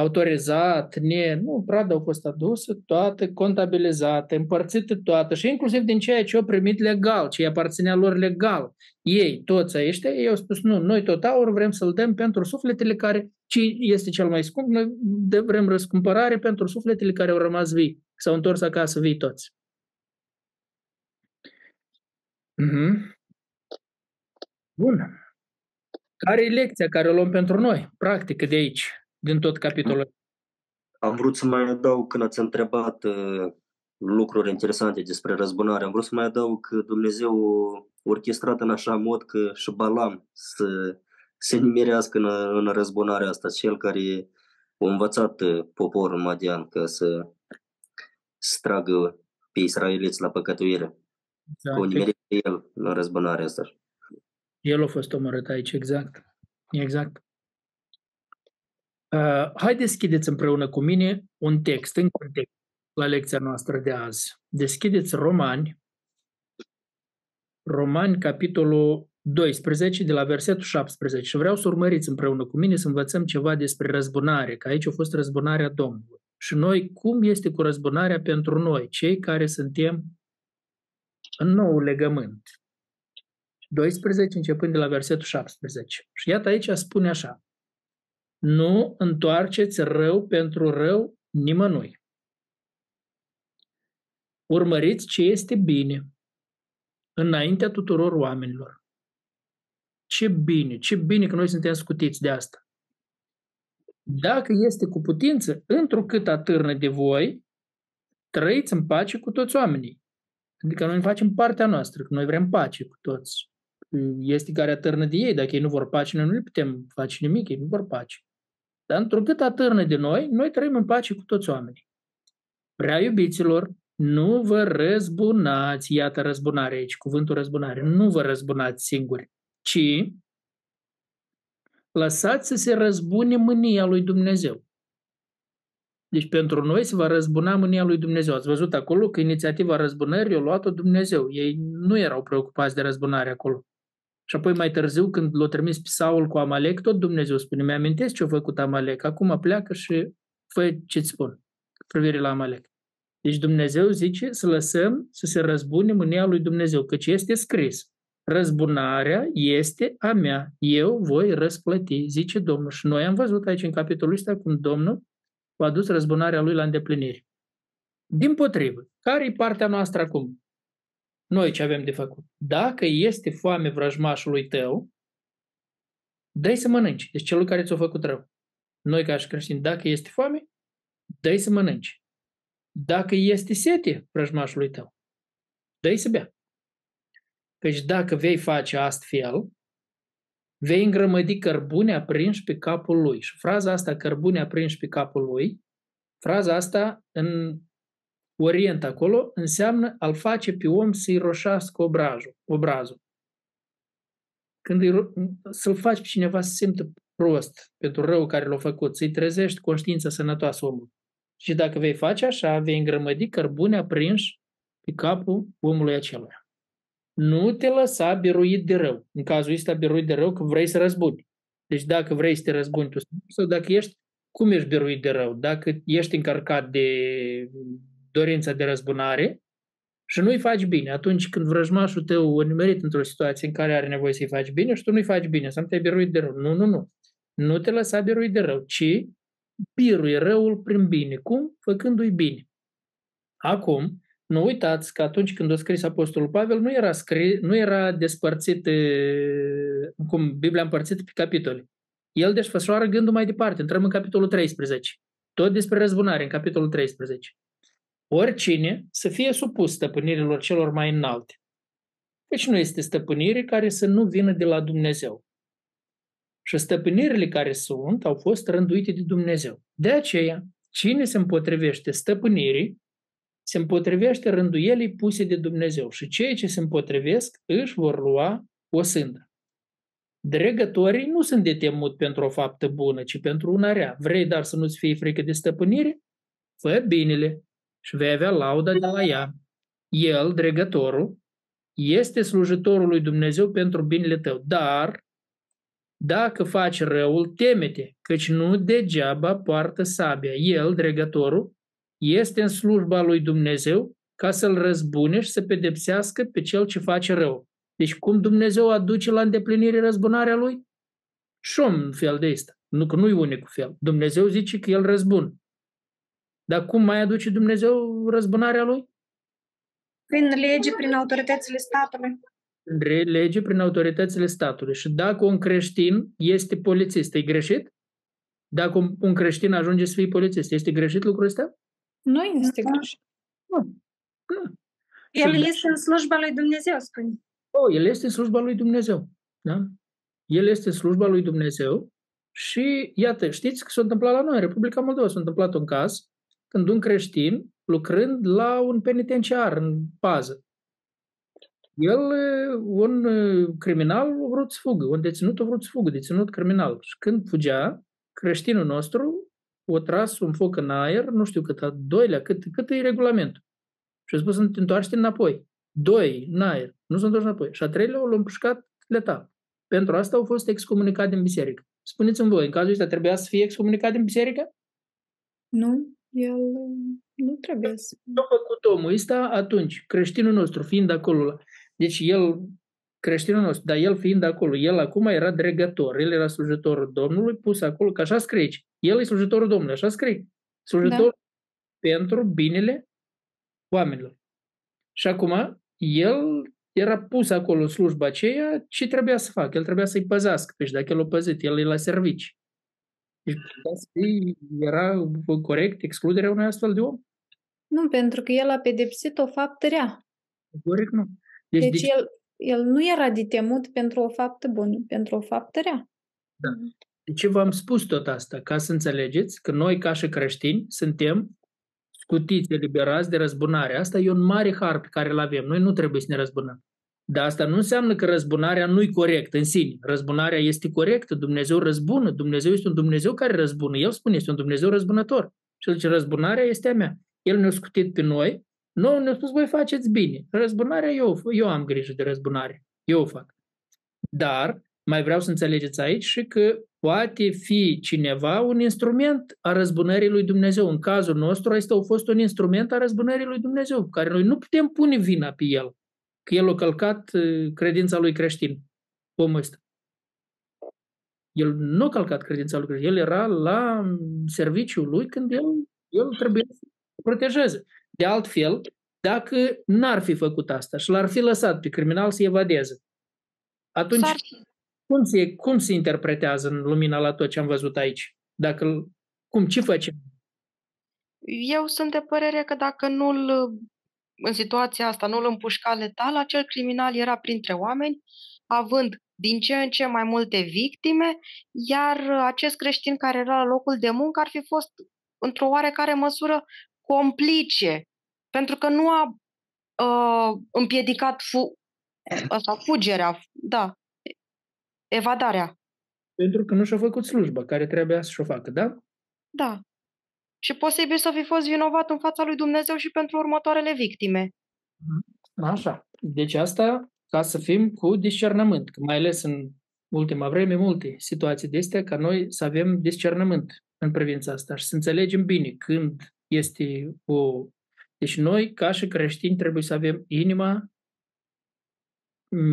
autorizat, ne, nu, Prada au fost adusă, toate contabilizate, împărțite toate și inclusiv din ceea ce au primit legal, ce aparținea lor legal. Ei, toți ăștia, ei au spus, nu, noi tot aur vrem să-l dăm pentru sufletele care, ce este cel mai scump, noi vrem răscumpărare pentru sufletele care au rămas vii, s-au întors acasă vii toți. Mm-hmm. Bun. Care e lecția care o luăm pentru noi, practică de aici? Din tot capitolul? Am vrut să mai adaug când ați întrebat uh, lucruri interesante despre răzbunare. Am vrut să mai adaug că Dumnezeu orchestrat în așa mod că și Balam să se nimerească în, în răzbunarea asta, cel care a învățat uh, poporul madian ca să stragă pe israeliți la păcătuire. Exact. O nimerit el în răzbunarea asta. El a fost omorât aici, exact. Exact. Uh, hai deschideți împreună cu mine un text în context la lecția noastră de azi. Deschideți Romani, Romani, capitolul 12, de la versetul 17. Și vreau să urmăriți împreună cu mine să învățăm ceva despre răzbunare, că aici a fost răzbunarea Domnului. Și noi, cum este cu răzbunarea pentru noi, cei care suntem în nou legământ. 12, începând de la versetul 17. Și iată aici spune așa nu întoarceți rău pentru rău nimănui. Urmăriți ce este bine înaintea tuturor oamenilor. Ce bine, ce bine că noi suntem scutiți de asta. Dacă este cu putință, întrucât atârnă de voi, trăiți în pace cu toți oamenii. Adică noi facem partea noastră, că noi vrem pace cu toți. Este care atârnă de ei, dacă ei nu vor pace, noi nu le putem face nimic, ei nu vor pace. Dar întrucât atârnă de noi, noi trăim în pace cu toți oamenii. Prea iubiților, nu vă răzbunați, iată răzbunare aici, cuvântul răzbunare, nu vă răzbunați singuri, ci lăsați să se răzbune mânia lui Dumnezeu. Deci pentru noi se va răzbuna mânia lui Dumnezeu. Ați văzut acolo că inițiativa răzbunării o luat-o Dumnezeu. Ei nu erau preocupați de răzbunare acolo. Și apoi mai târziu, când l-a trimis pe Saul cu Amalek, tot Dumnezeu spune, mi-amintesc ce a făcut Amalek, acum pleacă și fă ce-ți spun privire la Amalek. Deci Dumnezeu zice să lăsăm să se răzbune mânia lui Dumnezeu, căci este scris, răzbunarea este a mea, eu voi răsplăti, zice Domnul. Și noi am văzut aici în capitolul ăsta cum Domnul a adus răzbunarea lui la îndeplinire. Din potrivă, care e partea noastră acum? Noi ce avem de făcut? Dacă este foame vrăjmașului tău, dă să mănânci. Deci celul care ți-a făcut rău. Noi ca și creștini, dacă este foame, dă să mănânci. Dacă este sete vrăjmașului tău, dă să bea. Căci dacă vei face astfel, vei îngrămădi cărbune aprinși pe capul lui. Și fraza asta, cărbune aprinși pe capul lui, fraza asta în Orient acolo înseamnă al face pe om să-i roșească obrazul. obrazul. Când îi, să-l faci pe cineva să simtă prost pentru rău care l-a făcut, să-i trezești conștiința sănătoasă omului. Și dacă vei face așa, vei îngrămădi cărbune aprinși pe capul omului acelui. Nu te lăsa biruit de rău. În cazul ăsta biruit de rău că vrei să răzbuni. Deci dacă vrei să te răzbuni tu sau dacă ești, cum ești biruit de rău? Dacă ești încărcat de dorința de răzbunare și nu-i faci bine, atunci când vrăjmașul tău a nimerit într-o situație în care are nevoie să-i faci bine și tu nu-i faci bine, să nu te-ai biruit de rău. Nu, nu, nu. Nu te lăsa biruit de rău, ci birui răul prin bine. Cum? Făcându-i bine. Acum, nu uitați că atunci când a scris Apostolul Pavel, nu era, scris, nu era despărțit, cum Biblia împărțită pe capitole. El desfășoară gândul mai departe. Intrăm în capitolul 13. Tot despre răzbunare, în capitolul 13. Oricine să fie supus stăpânirilor celor mai înalte. Deci nu este stăpânire care să nu vină de la Dumnezeu. Și stăpânirile care sunt au fost rânduite de Dumnezeu. De aceea, cine se împotrivește stăpânirii, se împotrivește rânduielii puse de Dumnezeu și cei ce se împotrivesc își vor lua o sândă. Dregătorii nu sunt de temut pentru o faptă bună, ci pentru una rea. Vrei dar să nu-ți fie frică de stăpânire? Fă binele și vei avea lauda de la ea. El, dregătorul, este slujitorul lui Dumnezeu pentru binele tău, dar dacă faci răul, temete, căci nu degeaba poartă sabia. El, dregătorul, este în slujba lui Dumnezeu ca să-l răzbune și să pedepsească pe cel ce face rău. Deci cum Dumnezeu aduce la îndeplinire răzbunarea lui? Și un fel de asta. Nu că nu-i unicul fel. Dumnezeu zice că el răzbun. Dar cum mai aduce Dumnezeu răzbunarea lui? Prin lege, prin autoritățile statului. Prin lege, prin autoritățile statului. Și dacă un creștin este polițist, e greșit? Dacă un creștin ajunge să fie polițist, este greșit lucrul ăsta? Nu este greșit. Nu. nu. El este în slujba lui Dumnezeu, spune. Oh, el este în slujba lui Dumnezeu. Da? El este în slujba lui Dumnezeu și iată, știți că s-a întâmplat la noi, în Republica Moldova, s-a întâmplat un caz când un creștin, lucrând la un penitenciar în pază, el, un criminal, a vrut să fugă, un deținut a vrut să fugă, deținut criminal. Și când fugea, creștinul nostru o tras un foc în aer, nu știu cât, a doilea, cât, cât e regulamentul. Și a spus să te întoarce înapoi. Doi, în aer, nu s-a întors înapoi. Și a treilea l-a împușcat letal. Pentru asta au fost excomunicat din biserică. Spuneți-mi voi, în cazul ăsta trebuia să fie excomunicat din biserică? Nu, el nu trebuie să... Ce a făcut omul ăsta atunci, creștinul nostru, fiind acolo. Deci el creștinul nostru, dar el fiind acolo, el acum era dregător, el era slujitorul Domnului, pus acolo, că așa scrie aici. El e slujitorul Domnului, așa scrie. Slujitor da. pentru binele oamenilor. Și acum, el era pus acolo în slujba aceea, ce trebuia să facă? El trebuia să-i păzească. Deci dacă el o păzit, el e la servici. Deci era corect excluderea unui astfel de om? Nu, pentru că el a pedepsit o faptă rea. Categoric nu. Deci, deci el, el nu era de temut pentru o faptă bună, pentru o faptă rea. Da. Deci v-am spus tot asta, ca să înțelegeți că noi, ca și creștini, suntem scutiți, eliberați de răzbunare. Asta e un mare har pe care îl avem. Noi nu trebuie să ne răzbunăm. Dar asta nu înseamnă că răzbunarea nu e corectă în sine. Răzbunarea este corectă, Dumnezeu răzbună, Dumnezeu este un Dumnezeu care răzbună. El spune, este un Dumnezeu răzbunător. Și el zice, răzbunarea este a mea. El ne-a scutit pe noi, noi ne-a spus, voi faceți bine. Răzbunarea, eu, eu am grijă de răzbunare. Eu o fac. Dar mai vreau să înțelegeți aici și că poate fi cineva un instrument a răzbunării lui Dumnezeu. În cazul nostru, este a fost un instrument a răzbunării lui Dumnezeu, care noi nu putem pune vina pe el, că el a călcat uh, credința lui creștin, omul ăsta. El nu a călcat credința lui creștin, el era la serviciul lui când el, el trebuie să protejeze. De altfel, dacă n-ar fi făcut asta și l-ar fi lăsat pe criminal să evadeze, atunci cum se, cum se interpretează în lumina la tot ce am văzut aici? Dacă, cum, ce facem? Eu sunt de părere că dacă nu-l, în situația asta, nu-l împușca letal, acel criminal era printre oameni, având din ce în ce mai multe victime, iar acest creștin care era la locul de muncă ar fi fost într-o oarecare măsură complice, pentru că nu a uh, împiedicat fu- asta, fugerea, da, evadarea. Pentru că nu și-a făcut slujba care trebuia să-și o facă, da? Da. Și posibil să fi fost vinovat în fața lui Dumnezeu și pentru următoarele victime. Mhm. Așa. Deci asta ca să fim cu discernământ, că mai ales în ultima vreme multe situații de astea, ca noi să avem discernământ în privința asta și să înțelegem bine când este o... Deci noi, ca și creștini, trebuie să avem inima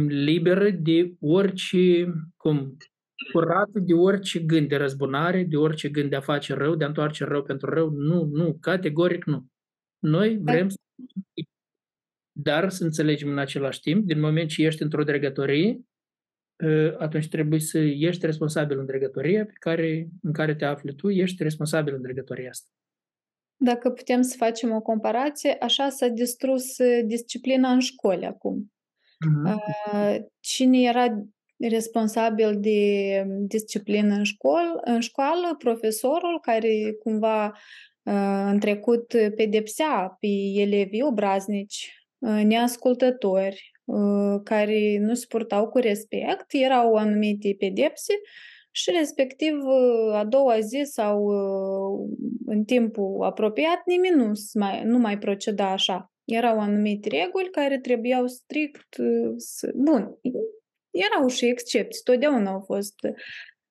liberă de orice, cum, curată de orice gând de răzbunare, de orice gând de a face rău, de a întoarce rău pentru rău. Nu, nu, categoric nu. Noi vrem să dar să înțelegem în același timp, din moment ce ești într-o dregătorie, atunci trebuie să ești responsabil în dregătoria pe care, în care te afli tu, ești responsabil în dregătoria asta. Dacă putem să facem o comparație, așa s-a distrus disciplina în școli acum. Uh-huh. Cine era responsabil de disciplină în, școl, în școală, profesorul care cumva în trecut pedepsea pe elevii obraznici, neascultători, care nu se purtau cu respect, erau anumite pedepse și respectiv a doua zi sau în timpul apropiat nimeni nu mai, nu mai proceda așa. Erau anumite reguli care trebuiau strict să... Bun, erau și excepții, totdeauna au fost,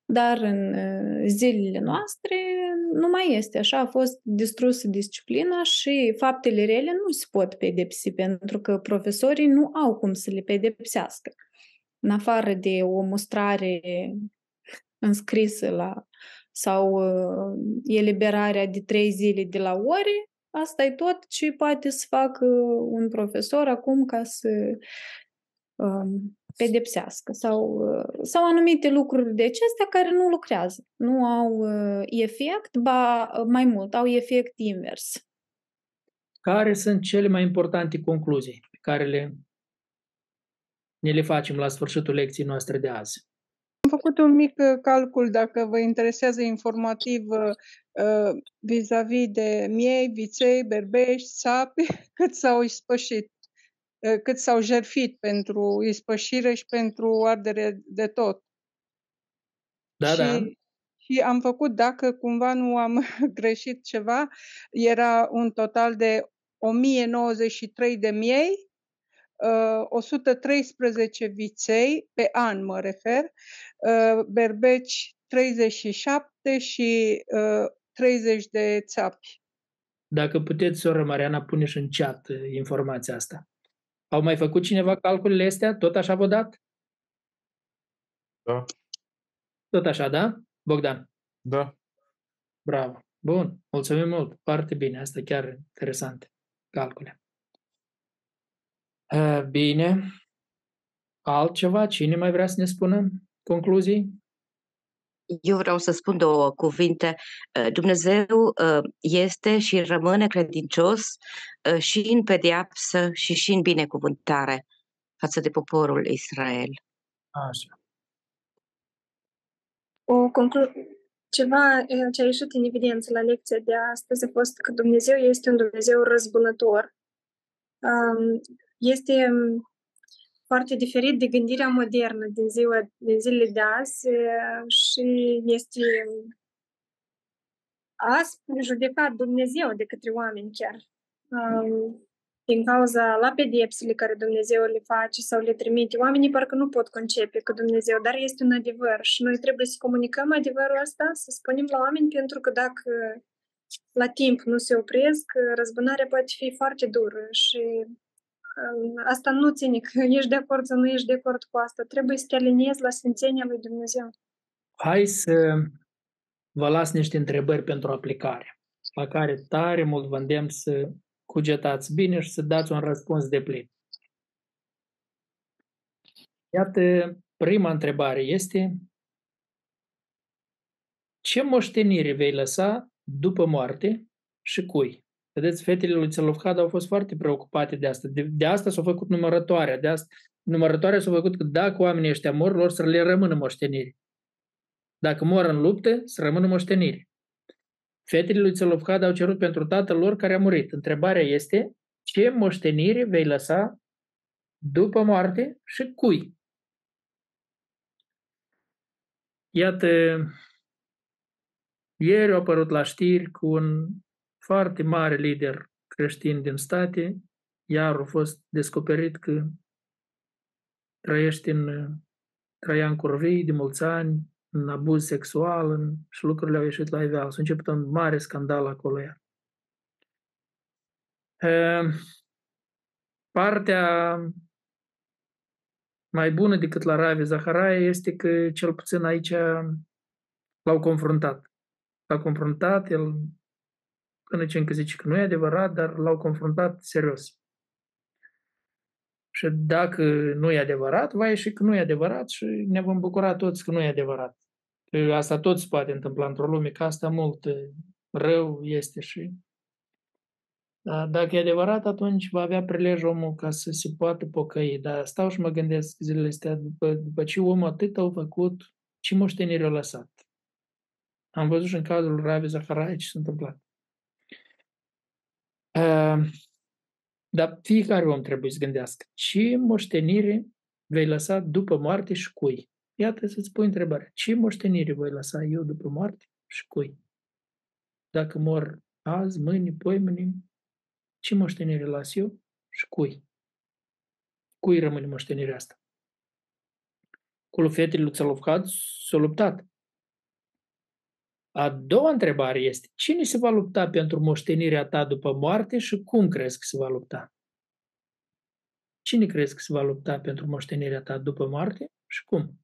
dar în zilele noastre nu mai este așa, a fost distrusă disciplina și faptele rele nu se pot pedepsi pentru că profesorii nu au cum să le pedepsească. În afară de o mustrare înscrisă la sau eliberarea de trei zile de la ore, Asta e tot ce poate să facă un profesor acum ca să um, pedepsească sau, uh, sau anumite lucruri de acestea care nu lucrează, nu au uh, efect, ba mai mult, au efect invers. Care sunt cele mai importante concluzii pe care le, ne le facem la sfârșitul lecției noastre de azi? Am făcut un mic uh, calcul, dacă vă interesează informativ, uh, vis-a-vis de miei, viței, berbești, sapi, cât s-au ispășit, uh, cât s-au jerfit pentru ispășire și pentru ardere de tot. Da, și, da. Și am făcut, dacă cumva nu am greșit ceva, era un total de 1093 de miei 113 uh, viței, pe an mă refer, uh, berbeci 37 și 30 uh, de țapi. Dacă puteți, soră Mariana, pune și în chat informația asta. Au mai făcut cineva calculele astea? Tot așa vă dat? Da. Tot așa, da? Bogdan? Da. Bravo. Bun. Mulțumim mult. Foarte bine. Asta chiar interesant. Calcule. Eh, bine. Altceva? Cine mai vrea să ne spună concluzii? Eu vreau să spun două cuvinte. Uh, Dumnezeu uh, este și rămâne credincios uh, și în pediapsă și și în binecuvântare față de poporul Israel. Așa. O conclu- ceva ce a ieșit în evidență la lecția de astăzi a fost că Dumnezeu este un Dumnezeu răzbunător. Um, este foarte diferit de gândirea modernă din, ziua, din zilele de azi și este aspru judecat Dumnezeu de către oameni chiar. Din cauza la pedepsele care Dumnezeu le face sau le trimite, oamenii parcă nu pot concepe că Dumnezeu, dar este un adevăr și noi trebuie să comunicăm adevărul ăsta, să spunem la oameni, pentru că dacă la timp nu se opresc, răzbunarea poate fi foarte dură și Asta nu ține că ești de acord sau nu ești de acord cu asta. Trebuie să te aliniezi la sfințenia lui Dumnezeu. Hai să vă las niște întrebări pentru aplicare, la care tare mult vă îndemn să cugetați bine și să dați un răspuns de plin. Iată, prima întrebare este ce moștenire vei lăsa după moarte și cui? Vedeți, fetele lui Țelovhad au fost foarte preocupate de asta. De, de asta s-a făcut numărătoarea. De asta, numărătoarea s-a făcut că dacă oamenii ăștia mor, lor să le rămână moștenire. Dacă mor în lupte, să rămână moștenire. Fetele lui Țelovhad au cerut pentru tatăl lor care a murit. Întrebarea este, ce moștenire vei lăsa după moarte și cui? Iată, ieri au apărut la știri cu un foarte mare lider creștin din state, iar a fost descoperit că trăiește în Traian Curvei de mulți ani, în abuz sexual în, și lucrurile au ieșit la iveală. S-a început un mare scandal acolo iar. E, partea mai bună decât la Ravi Zaharaia este că cel puțin aici l-au confruntat. L-au confruntat, el Până ce încă zice că nu e adevărat, dar l-au confruntat serios. Și dacă nu e adevărat, va ieși că nu e adevărat și ne vom bucura toți că nu e adevărat. Că asta tot se poate întâmpla într-o lume, că asta mult rău este și da, dacă e adevărat, atunci va avea prilej omul ca să se poată pocăi. Dar stau și mă gândesc zilele astea, după, după ce omul atât a făcut, ce moștenire a lăsat. Am văzut și în cazul Ravi Zaharai ce s-a întâmplat. Ehm, dar fiecare om trebuie să gândească ce moștenire vei lăsa după moarte și cui. Iată să-ți pui întrebarea. Ce moștenire voi lăsa eu după moarte și cui? Dacă mor azi, mâine, poimâine, ce moștenire las eu și cui? Cui rămâne moștenirea asta? Cu fetele lui Țălovcad s-a luptat. A doua întrebare este, cine se va lupta pentru moștenirea ta după moarte și cum crezi că se va lupta? Cine crezi că se va lupta pentru moștenirea ta după moarte și cum?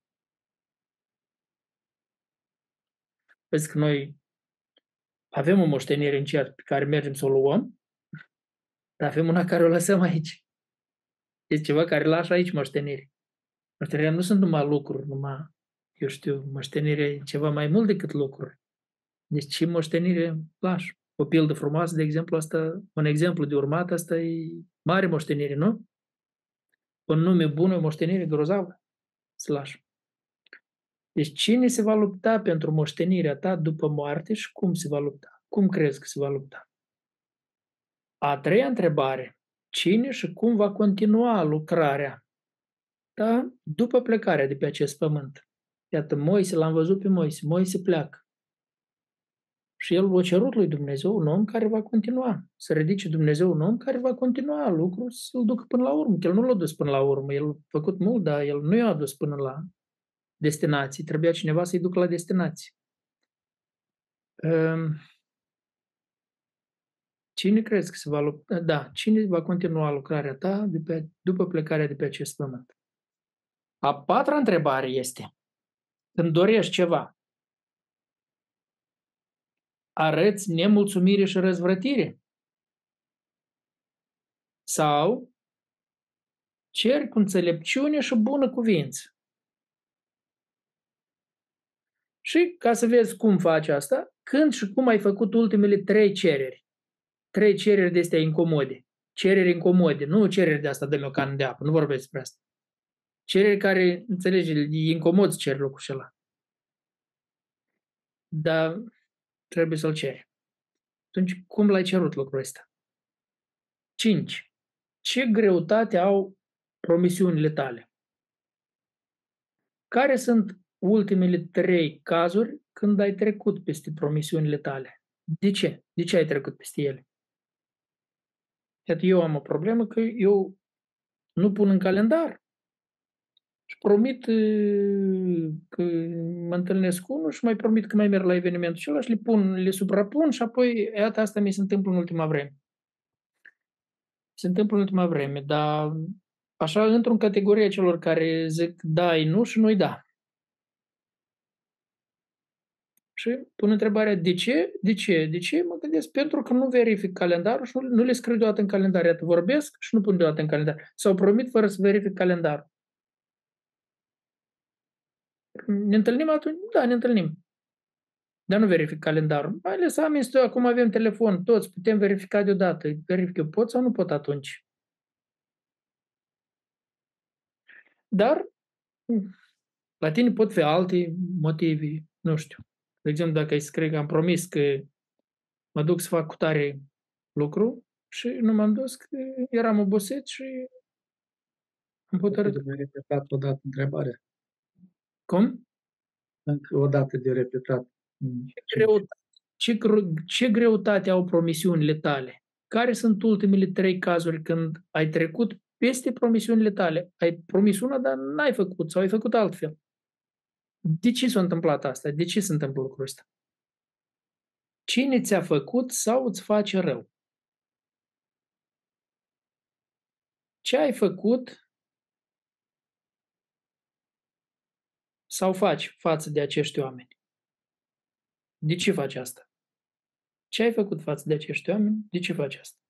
Vezi că noi avem o moștenire în cer pe care mergem să o luăm, dar avem una care o lăsăm aici. Este ceva care lași aici moștenire. Moștenirea nu sunt numai lucruri, numai, eu știu, moștenirea e ceva mai mult decât lucruri. Deci ce moștenire lași. O pildă frumoasă, de exemplu, asta, un exemplu de urmat, asta e mare moștenire, nu? Un nume bun, o moștenire grozavă să lași. Deci cine se va lupta pentru moștenirea ta după moarte și cum se va lupta? Cum crezi că se va lupta? A treia întrebare. Cine și cum va continua lucrarea ta după plecarea de pe acest pământ? Iată, Moise, l-am văzut pe Moise. Moise pleacă. Și el a cerut lui Dumnezeu un om care va continua. Să ridice Dumnezeu un om care va continua lucrul să-l ducă până la urmă. El nu l-a dus până la urmă. El a făcut mult, dar el nu i-a dus până la destinație. Trebuia cineva să-i ducă la destinație. Ehm, cine crezi că se va lupta? Da, cine va continua lucrarea ta de pe, după plecarea de pe acest pământ? A patra întrebare este, când dorești ceva, arăți nemulțumire și răzvrătire? Sau ceri cu înțelepciune și bună cuvință? Și ca să vezi cum faci asta, când și cum ai făcut ultimele trei cereri. Trei cereri de astea incomode. Cereri incomode, nu cereri de asta, dă-mi o cană de apă, nu vorbesc despre asta. Cereri care, înțelegi, e incomod să ceri locul acela. Dar trebuie să-l ceri. Atunci, cum l-ai cerut lucrul ăsta? 5. Ce greutate au promisiunile tale? Care sunt ultimele trei cazuri când ai trecut peste promisiunile tale? De ce? De ce ai trecut peste ele? Iată, eu am o problemă că eu nu pun în calendar și promit că mă întâlnesc cu unul și mai promit că mai merg la evenimentul acela și le pun, le suprapun și apoi, iată, asta mi se întâmplă în ultima vreme. Se întâmplă în ultima vreme, dar așa, într-o categorie celor care zic da, nu și nu-i da. Și pun întrebarea, de ce? De ce? De ce? Mă gândesc, pentru că nu verific calendarul și nu, nu le scriu deodată în calendar. Iată, vorbesc și nu pun deodată în calendar. Sau promit fără să verific calendarul. Ne întâlnim atunci? Da, ne întâlnim. Dar nu verific calendarul. Mai ales am este, acum avem telefon, toți putem verifica deodată. Verific eu pot sau nu pot atunci? Dar la tine pot fi alte motive, nu știu. De exemplu, dacă îi scrie că am promis că mă duc să fac cu tare lucru și nu m-am dus, că eram obosit și am hotărât. Trebuie repetat o dată întrebarea. Cum? Încă o dată de repetat. Ce greutate, ce, ce greutate au promisiunile tale? Care sunt ultimele trei cazuri când ai trecut peste promisiunile tale? Ai promis una, dar n-ai făcut sau ai făcut altfel. De ce s-a întâmplat asta? De ce se întâmplă lucrul ăsta? Cine ți-a făcut sau îți face rău? Ce ai făcut sau faci față de acești oameni? De ce faci asta? Ce ai făcut față de acești oameni? De ce faci asta?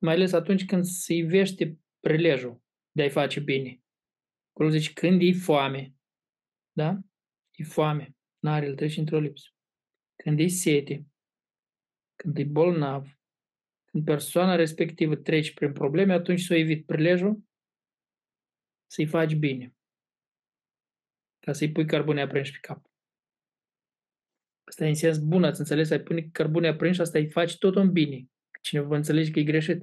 Mai ales atunci când se ivește prilejul de a-i face bine. Acolo zice, când e foame, da? E foame, n-are, îl treci într-o lipsă. Când e sete, când e bolnav, când persoana respectivă trece prin probleme, atunci să o evit prilejul să-i faci bine. Ca să-i pui carbone aprinși pe cap. Asta e în sens bun, ați înțeles? Ai pune carbone aprinși, asta îi faci tot în bine. Cineva vă înțelege că e greșit.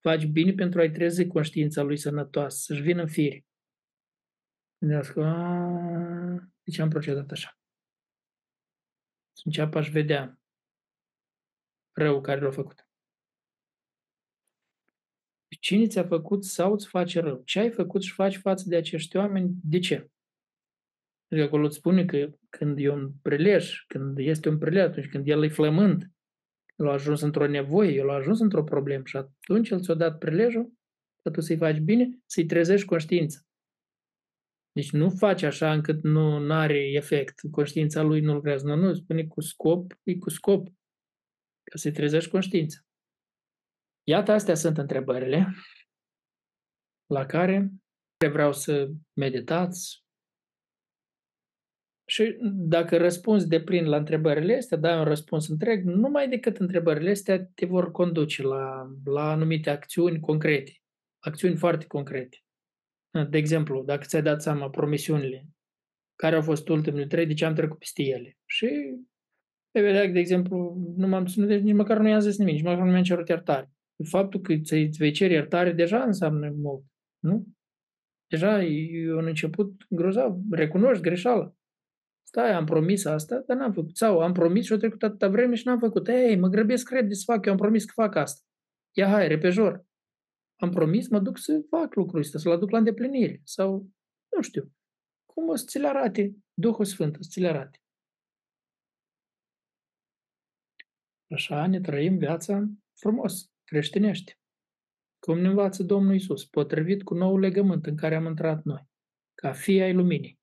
Faci bine pentru a-i trezi conștiința lui sănătoasă, să-și vină în fire gândească, de ce am procedat așa? Să înceapă aș vedea rău care l-a făcut. Cine ți-a făcut sau îți face rău? Ce ai făcut și faci față de acești oameni? De ce? Adică acolo îți spune că când e un prelej, când este un prelej, atunci când el e flământ, el a ajuns într-o nevoie, el a ajuns într-o problemă și atunci el ți-a dat prelejul, că tu să-i faci bine, să-i trezești conștiința. Deci nu face așa încât nu are efect. Conștiința lui nu lucrează. Nu, nu, spune cu scop, e cu scop. Ca să-i trezești conștiința. Iată, astea sunt întrebările la care vreau să meditați. Și dacă răspunzi de plin la întrebările astea, dai un răspuns întreg, numai decât întrebările astea te vor conduce la, la anumite acțiuni concrete. Acțiuni foarte concrete. De exemplu, dacă ți-ai dat seama promisiunile care au fost ultimele trei, de ce am trecut peste ele. Și pe vedea, de exemplu, nu m-am ținut, deci nici măcar nu i-am zis nimic, nici măcar nu mi-am cerut iertare. Faptul că îți vei cere iertare deja înseamnă mult, nu? Deja e un început grozav, recunoști greșeala. Stai, am promis asta, dar n-am făcut. Sau am promis și a trecut atâta vreme și n-am făcut. Ei, mă grăbesc repede să fac, eu am promis că fac asta. Ia hai, repejor am promis, mă duc să fac lucrul ăsta, să-l aduc la îndeplinire. Sau, nu știu, cum o să ți le arate Duhul Sfânt, o să ți le arate. Așa ne trăim viața frumos, creștinește. Cum ne învață Domnul Isus, potrivit cu nou legământ în care am intrat noi, ca fii ai luminii.